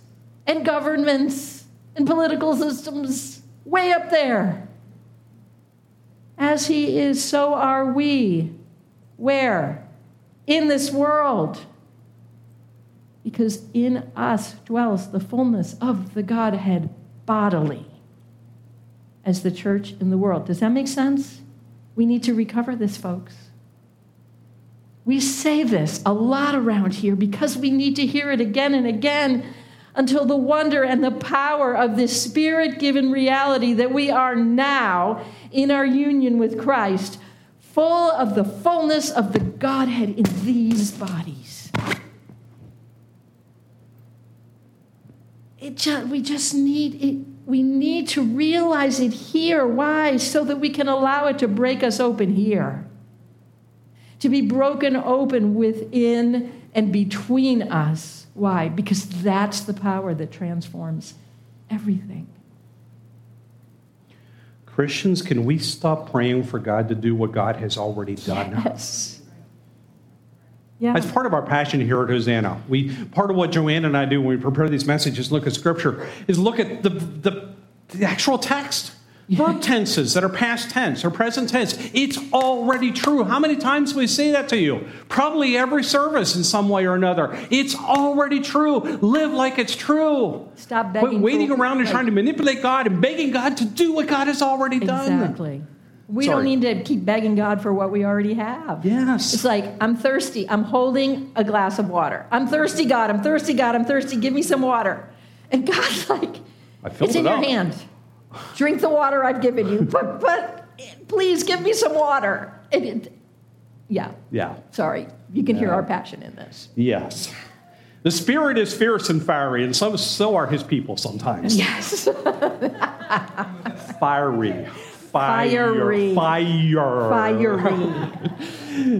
and governments and political systems, way up there. As he is, so are we. Where? In this world. Because in us dwells the fullness of the Godhead bodily as the church in the world. Does that make sense? We need to recover this, folks. We say this a lot around here because we need to hear it again and again until the wonder and the power of this spirit given reality that we are now in our union with Christ, full of the fullness of the Godhead in these bodies. It just, we just need it. We need to realize it here. Why? So that we can allow it to break us open here. To be broken open within and between us. Why? Because that's the power that transforms everything. Christians, can we stop praying for God to do what God has already done? Yes. Yeah. That's part of our passion here at Hosanna. We part of what Joanne and I do when we prepare these messages, look at Scripture, is look at the, the, the actual text. Verb tenses that are past tense or present tense. It's already true. How many times we say that to you? Probably every service in some way or another. It's already true. Live like it's true. Stop begging. Quit waiting around and trying to manipulate God and begging God to do what God has already done. Exactly. We Sorry. don't need to keep begging God for what we already have. Yes. It's like, I'm thirsty. I'm holding a glass of water. I'm thirsty, God. I'm thirsty, God. I'm thirsty. Give me some water. And God's like, it's in it your up." hand. Drink the water I've given you. But, but please give me some water. And it, yeah, Yeah. sorry. You can hear our passion in this. Yes. The Spirit is fierce and fiery, and so, so are his people sometimes. Yes. Fiery. Fiery. Fire. Fiery.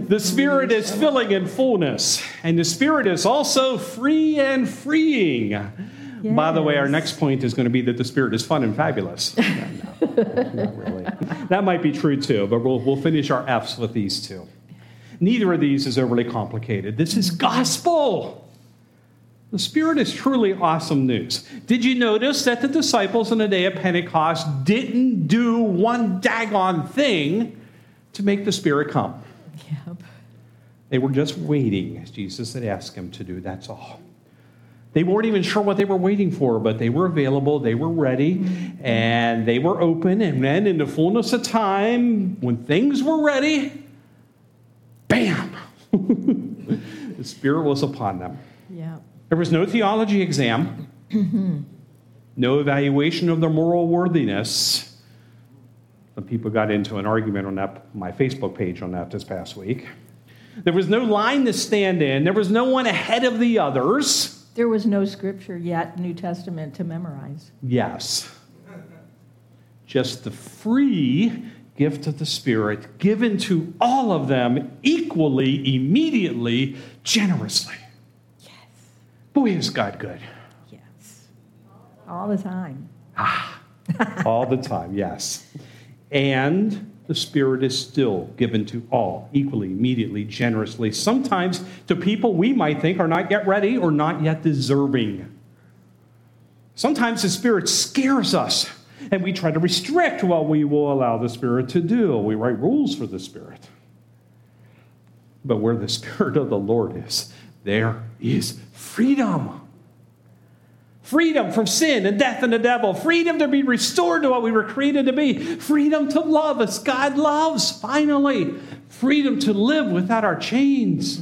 The Spirit is filling in fullness, and the Spirit is also free and freeing. By the way, our next point is going to be that the Spirit is fun and fabulous. No, no, not really. That might be true too, but we'll, we'll finish our F's with these two. Neither of these is overly complicated. This is gospel. The Spirit is truly awesome news. Did you notice that the disciples on the day of Pentecost didn't do one daggone thing to make the Spirit come? Yep. They were just waiting, as Jesus had asked them to do. That's all. They weren't even sure what they were waiting for, but they were available, they were ready, mm-hmm. and they were open. And then, in the fullness of time, when things were ready, bam! the Spirit was upon them. There was no theology exam, mm-hmm. no evaluation of their moral worthiness. Some people got into an argument on that, my Facebook page on that this past week. There was no line to stand in, there was no one ahead of the others. There was no scripture yet, New Testament, to memorize. Yes. Just the free gift of the Spirit given to all of them equally, immediately, generously. Boy, is God good. Yes. All the time. Ah, all the time, yes. And the Spirit is still given to all equally, immediately, generously, sometimes to people we might think are not yet ready or not yet deserving. Sometimes the Spirit scares us, and we try to restrict what we will allow the Spirit to do. We write rules for the Spirit. But where the Spirit of the Lord is, there is freedom freedom from sin and death and the devil, freedom to be restored to what we were created to be, freedom to love as God loves, finally, freedom to live without our chains.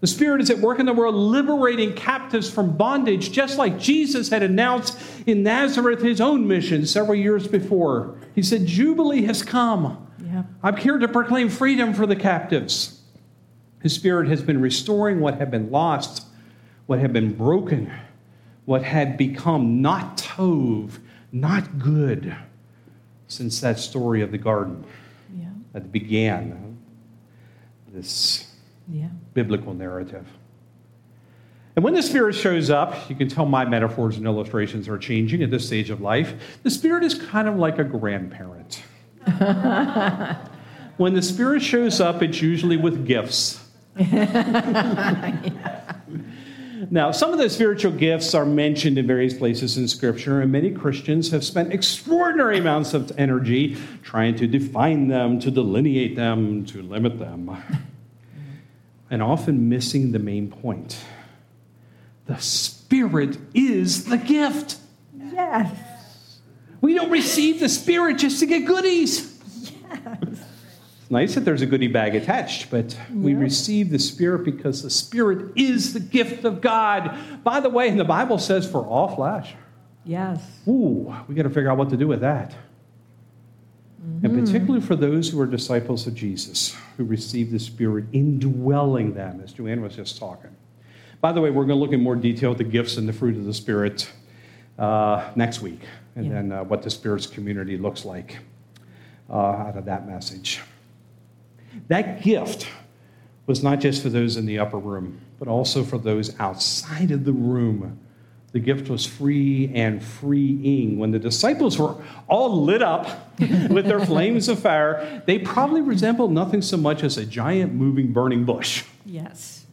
The Spirit is at work in the world, liberating captives from bondage, just like Jesus had announced in Nazareth his own mission several years before. He said, Jubilee has come. Yeah. I'm here to proclaim freedom for the captives. His Spirit has been restoring what had been lost, what had been broken, what had become not tov, not good, since that story of the garden Yeah. that began this Yeah. biblical narrative. And when the Spirit shows up, you can tell my metaphors and illustrations are changing at this stage of life. The Spirit is kind of like a grandparent. when the Spirit shows up, it's usually with gifts. Now, some of the spiritual gifts are mentioned in various places in Scripture, and many Christians have spent extraordinary amounts of energy trying to define them, to delineate them, to limit them, and often missing the main point. The Spirit is the gift. Yes. We don't receive the Spirit just to get goodies. It's nice that there's a goodie bag attached, but we receive the Spirit because the Spirit is the gift of God. By the way, and the Bible says for all flesh. Yes. Ooh, we got to figure out what to do with that. And particularly for those who are disciples of Jesus, who receive the Spirit indwelling them, as Joanne was just talking. By the way, we're going to look in more detail at the gifts and the fruit of the Spirit uh, next week, and Yeah. then uh, what the Spirit's community looks like uh, out of that message. That gift was not just for those in the upper room, but also for those outside of the room. The gift was free and freeing. When the disciples were all lit up with their flames of fire, they probably resembled nothing so much as a giant moving burning bush. Yes.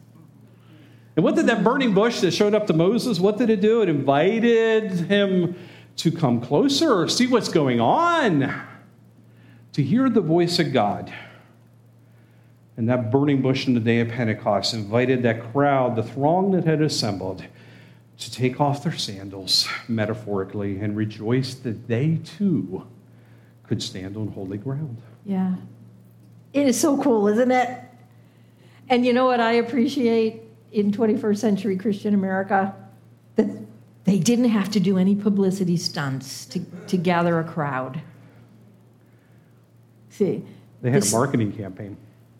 And what did that burning bush that showed up to Moses, what did it do? It invited him to come closer, see what's going on, to hear the voice of God. And that burning bush in the day of Pentecost invited that crowd, the throng that had assembled, to take off their sandals, metaphorically, and rejoice that they too could stand on holy ground. Yeah. It is so cool, isn't it? And you know what I appreciate in 21st century Christian America? That they didn't have to do any publicity stunts to, to gather a crowd. See, They had this- a marketing campaign.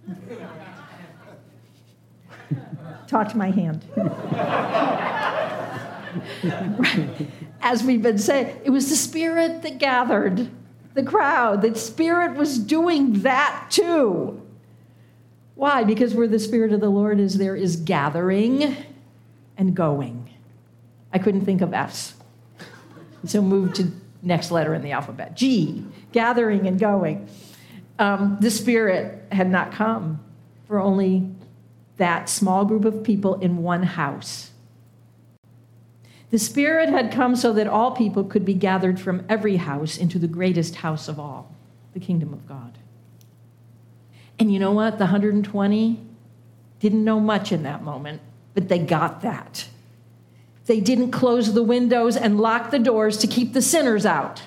touch my hand. As we've been saying, it was the Spirit that gathered the crowd. The Spirit was doing that too. Why? Because where the Spirit of the Lord is, there is gathering and going. I couldn't think of S. So move to next letter in the alphabet. G, gathering and going. Um, the Spirit had not come for only that small group of people in one house. The Spirit had come so that all people could be gathered from every house into the greatest house of all, the kingdom of God. And you know what? The 120 didn't know much in that moment, but they got that. They didn't close the windows and lock the doors to keep the sinners out.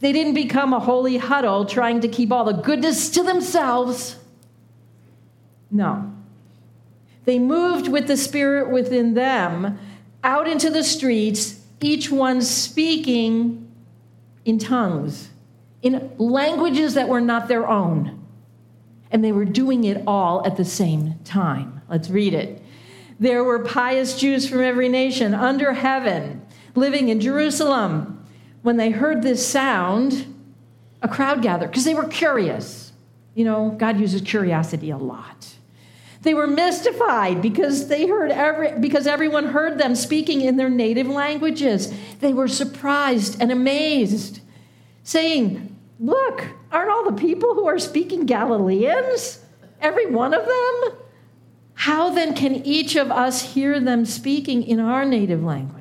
They didn't become a holy huddle trying to keep all the goodness to themselves. No. They moved with the Spirit within them out into the streets, each one speaking in tongues, in languages that were not their own. And they were doing it all at the same time. Let's read it. There were pious Jews from every nation under heaven living in Jerusalem. When they heard this sound, a crowd gathered because they were curious. You know, God uses curiosity a lot. They were mystified because they heard every because everyone heard them speaking in their native languages. They were surprised and amazed, saying, "Look, aren't all the people who are speaking Galileans? Every one of them? How then can each of us hear them speaking in our native language?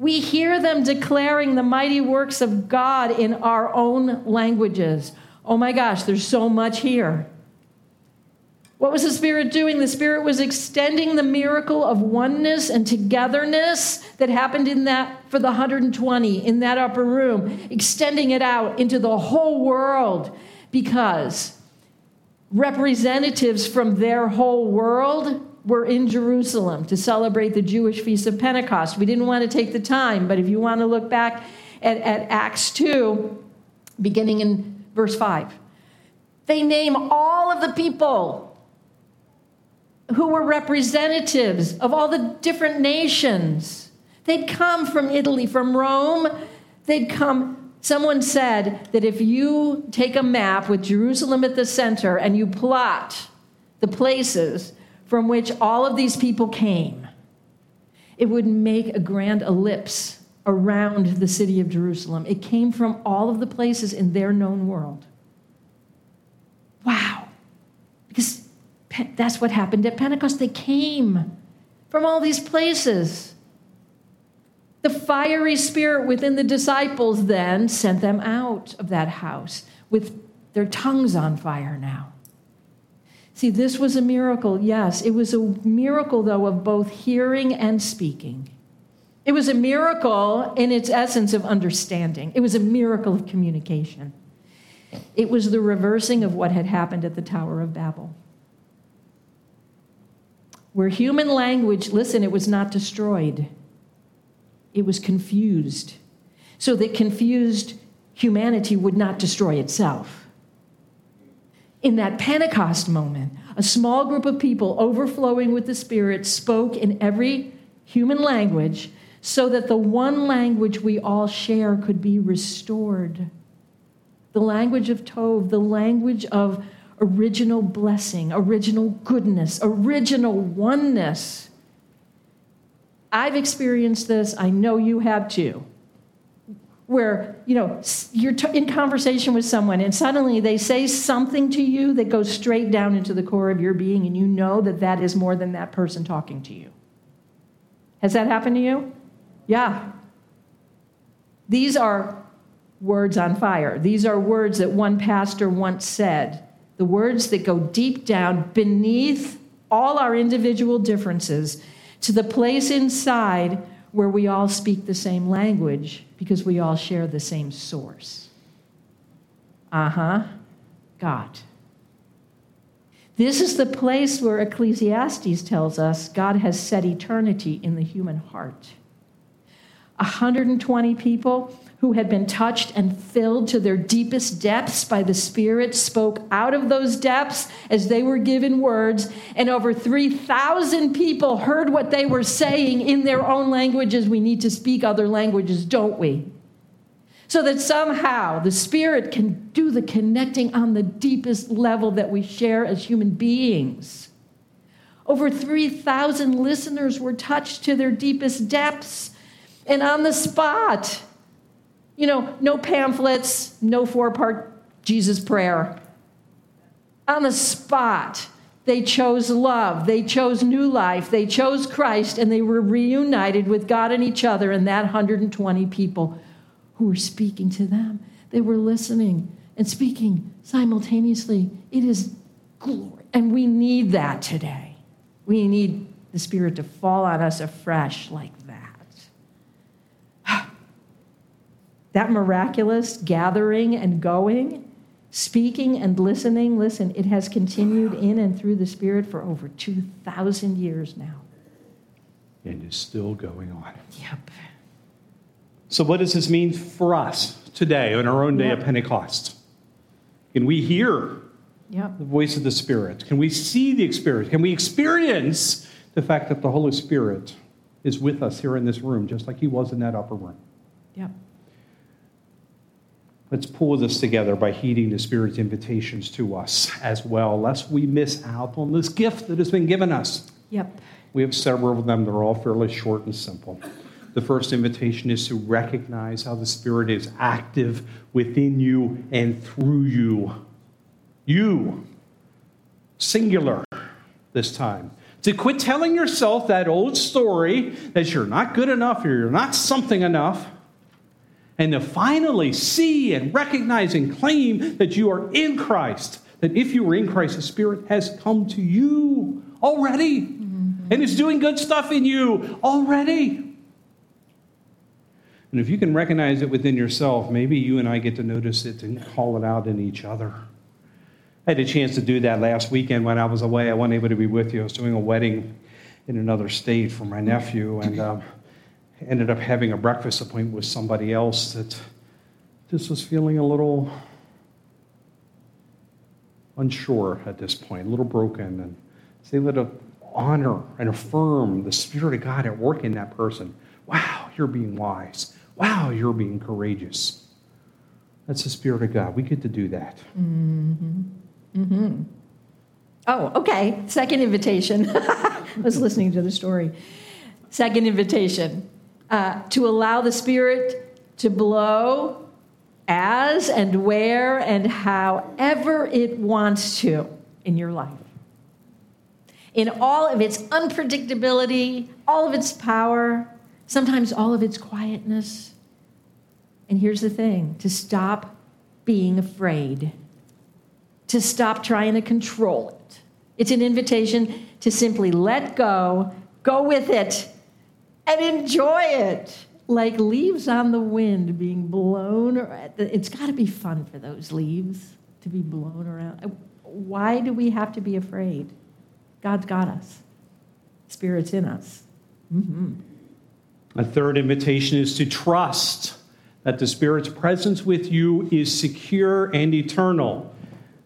We hear them declaring the mighty works of God in our own languages. Oh my gosh, there's so much here. What was the Spirit doing? The Spirit was extending the miracle of oneness and togetherness that happened in that for the 120 in that upper room, extending it out into the whole world because representatives from their whole world were in Jerusalem to celebrate the Jewish Feast of Pentecost. We didn't want to take the time, but if you want to look back at, at Acts 2, beginning in verse 5, they name all of the people who were representatives of all the different nations. They'd come from Italy, from Rome. They'd come. Someone said that if you take a map with Jerusalem at the center and you plot the places from which all of these people came, it would make a grand ellipse around the city of Jerusalem. It came from all of the places in their known world. Wow. Because that's what happened at Pentecost. They came from all these places. The fiery spirit within the disciples then sent them out of that house with their tongues on fire now. See, this was a miracle, yes. It was a miracle, though, of both hearing and speaking. It was a miracle in its essence of understanding, it was a miracle of communication. It was the reversing of what had happened at the Tower of Babel. Where human language, listen, it was not destroyed, it was confused. So that confused humanity would not destroy itself. In that Pentecost moment, a small group of people overflowing with the Spirit spoke in every human language so that the one language we all share could be restored. The language of Tov, the language of original blessing, original goodness, original oneness. I've experienced this, I know you have too. Where, you know, you're in conversation with someone and suddenly they say something to you that goes straight down into the core of your being, and you know that that is more than that person talking to you. Has that happened to you? Yeah. These are words on fire. These are words that one pastor once said the words that go deep down beneath all our individual differences to the place inside where we all speak the same language because we all share the same source. Uh huh, God. This is the place where Ecclesiastes tells us God has set eternity in the human heart. 120 people who had been touched and filled to their deepest depths by the Spirit spoke out of those depths as they were given words, and over 3,000 people heard what they were saying in their own languages. We need to speak other languages, don't we? So that somehow the Spirit can do the connecting on the deepest level that we share as human beings. Over 3,000 listeners were touched to their deepest depths and on the spot you know, no pamphlets, no four part Jesus prayer. On the spot, they chose love, they chose new life, they chose Christ, and they were reunited with God and each other and that 120 people who were speaking to them. They were listening and speaking simultaneously. It is glory. And we need that today. We need the Spirit to fall on us afresh like that miraculous gathering and going, speaking and listening, listen, it has continued in and through the Spirit for over 2,000 years now. And is still going on. Yep. So, what does this mean for us today on our own day yep. of Pentecost? Can we hear yep. the voice of the Spirit? Can we see the Spirit? Can we experience the fact that the Holy Spirit is with us here in this room, just like He was in that upper room? Yep. Let's pull this together by heeding the Spirit's invitations to us as well, lest we miss out on this gift that has been given us. Yep. We have several of them. They're all fairly short and simple. The first invitation is to recognize how the Spirit is active within you and through you. You, singular this time. To quit telling yourself that old story that you're not good enough or you're not something enough and to finally see and recognize and claim that you are in Christ. That if you are in Christ, the Spirit has come to you already mm-hmm. and is doing good stuff in you already. And if you can recognize it within yourself, maybe you and I get to notice it and call it out in each other. I had a chance to do that last weekend when I was away. I wasn't able to be with you. I was doing a wedding in another state for my nephew, and um, ended up having a breakfast appointment with somebody else that just was feeling a little unsure at this point, a little broken. And they let to honor and affirm the Spirit of God at work in that person. Wow, you're being wise. Wow, you're being courageous. That's the Spirit of God. We get to do that. Mm-hmm. Mm-hmm. Oh, okay. Second invitation. I was listening to the story. Second invitation uh, to allow the Spirit to blow as and where and however it wants to in your life. in all of its unpredictability, all of its power, sometimes all of its quietness. And here's the thing to stop being afraid, to stop trying to control it. It's an invitation to simply let go, go with it, and enjoy it like leaves on the wind being blown. It's got to be fun for those leaves to be blown around. Why do we have to be afraid? God's got us, Spirit's in us. Mm-hmm. A third invitation is to trust that the Spirit's presence with you is secure and eternal.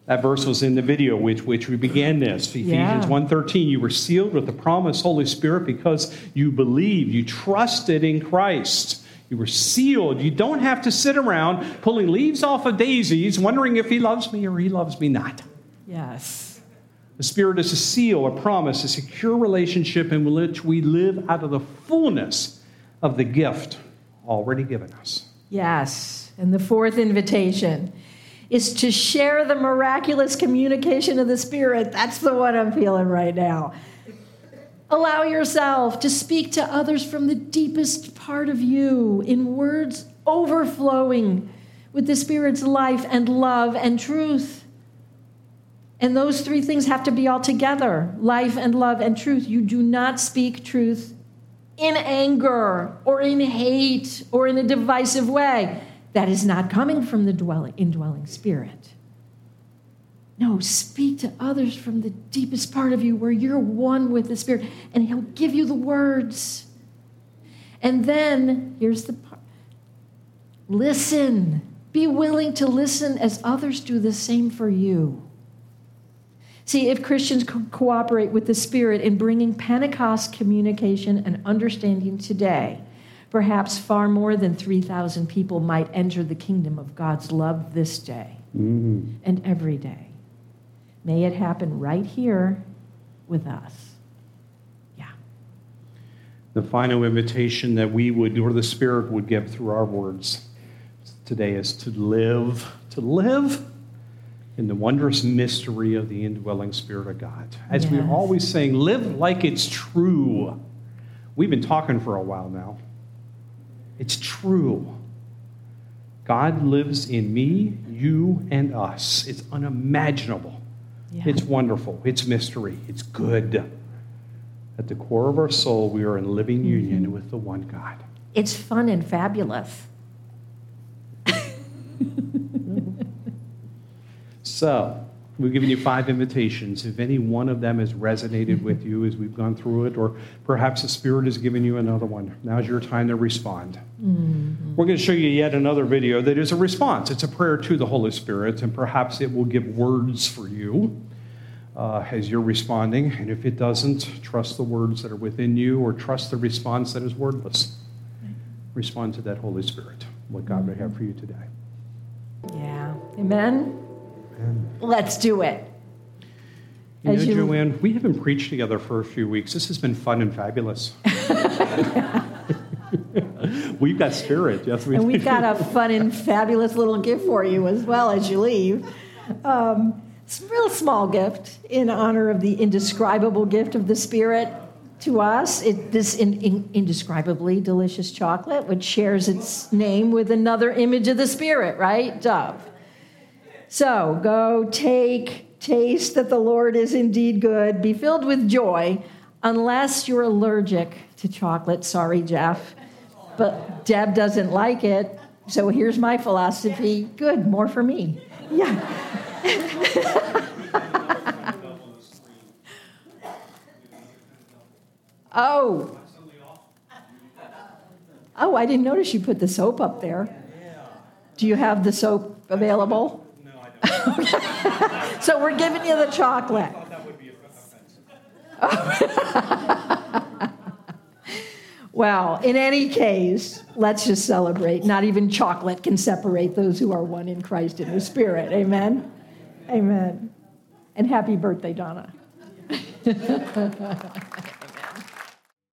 That verse was in the video which, which we began this. Ephesians yeah. 1.13, you were sealed with the promise, Holy Spirit, because you believe, you trusted in Christ. You were sealed. You don't have to sit around pulling leaves off of daisies, wondering if he loves me or he loves me not. Yes. The Spirit is a seal, a promise, a secure relationship in which we live out of the fullness of the gift already given us. Yes. And the fourth invitation is to share the miraculous communication of the Spirit. That's the one I'm feeling right now. Allow yourself to speak to others from the deepest part of you in words overflowing with the Spirit's life and love and truth. And those three things have to be all together life and love and truth. You do not speak truth in anger or in hate or in a divisive way. That is not coming from the dwelling, indwelling spirit. No, speak to others from the deepest part of you where you're one with the Spirit, and He'll give you the words. And then, here's the part listen. Be willing to listen as others do the same for you. See, if Christians co- cooperate with the Spirit in bringing Pentecost communication and understanding today, perhaps far more than 3,000 people might enter the kingdom of God's love this day mm-hmm. and every day. May it happen right here with us. Yeah. The final invitation that we would, or the Spirit would give through our words today is to live, to live in the wondrous mystery of the indwelling Spirit of God. As yes. we're always saying, live like it's true. We've been talking for a while now. It's true. God lives in me, you, and us. It's unimaginable. Yeah. It's wonderful. It's mystery. It's good. At the core of our soul, we are in living mm-hmm. union with the one God. It's fun and fabulous. So, we've given you five invitations. If any one of them has resonated with you as we've gone through it, or perhaps the Spirit has given you another one, now's your time to respond. Mm-hmm. We're going to show you yet another video that is a response. It's a prayer to the Holy Spirit, and perhaps it will give words for you. Uh, as you're responding. And if it doesn't, trust the words that are within you or trust the response that is wordless. Respond to that Holy Spirit, what God may have for you today. Yeah. Amen. Let's do it. You know, you... Joanne, we haven't preached together for a few weeks. This has been fun and fabulous. we've got spirit, yes. We and we've got a fun and fabulous little gift for you as well as you leave. Um, it's a real small gift in honor of the indescribable gift of the Spirit to us. It, this in, in, indescribably delicious chocolate, which shares its name with another image of the Spirit, right? Dove. So go take, taste that the Lord is indeed good, be filled with joy, unless you're allergic to chocolate. Sorry, Jeff. But Deb doesn't like it. So here's my philosophy good, more for me. Yeah. oh. Oh, I didn't notice you put the soap up there. Do you have the soap available? so we're giving you the chocolate. well, in any case, let's just celebrate. Not even chocolate can separate those who are one in Christ in the Spirit. Amen. Amen. And happy birthday, Donna.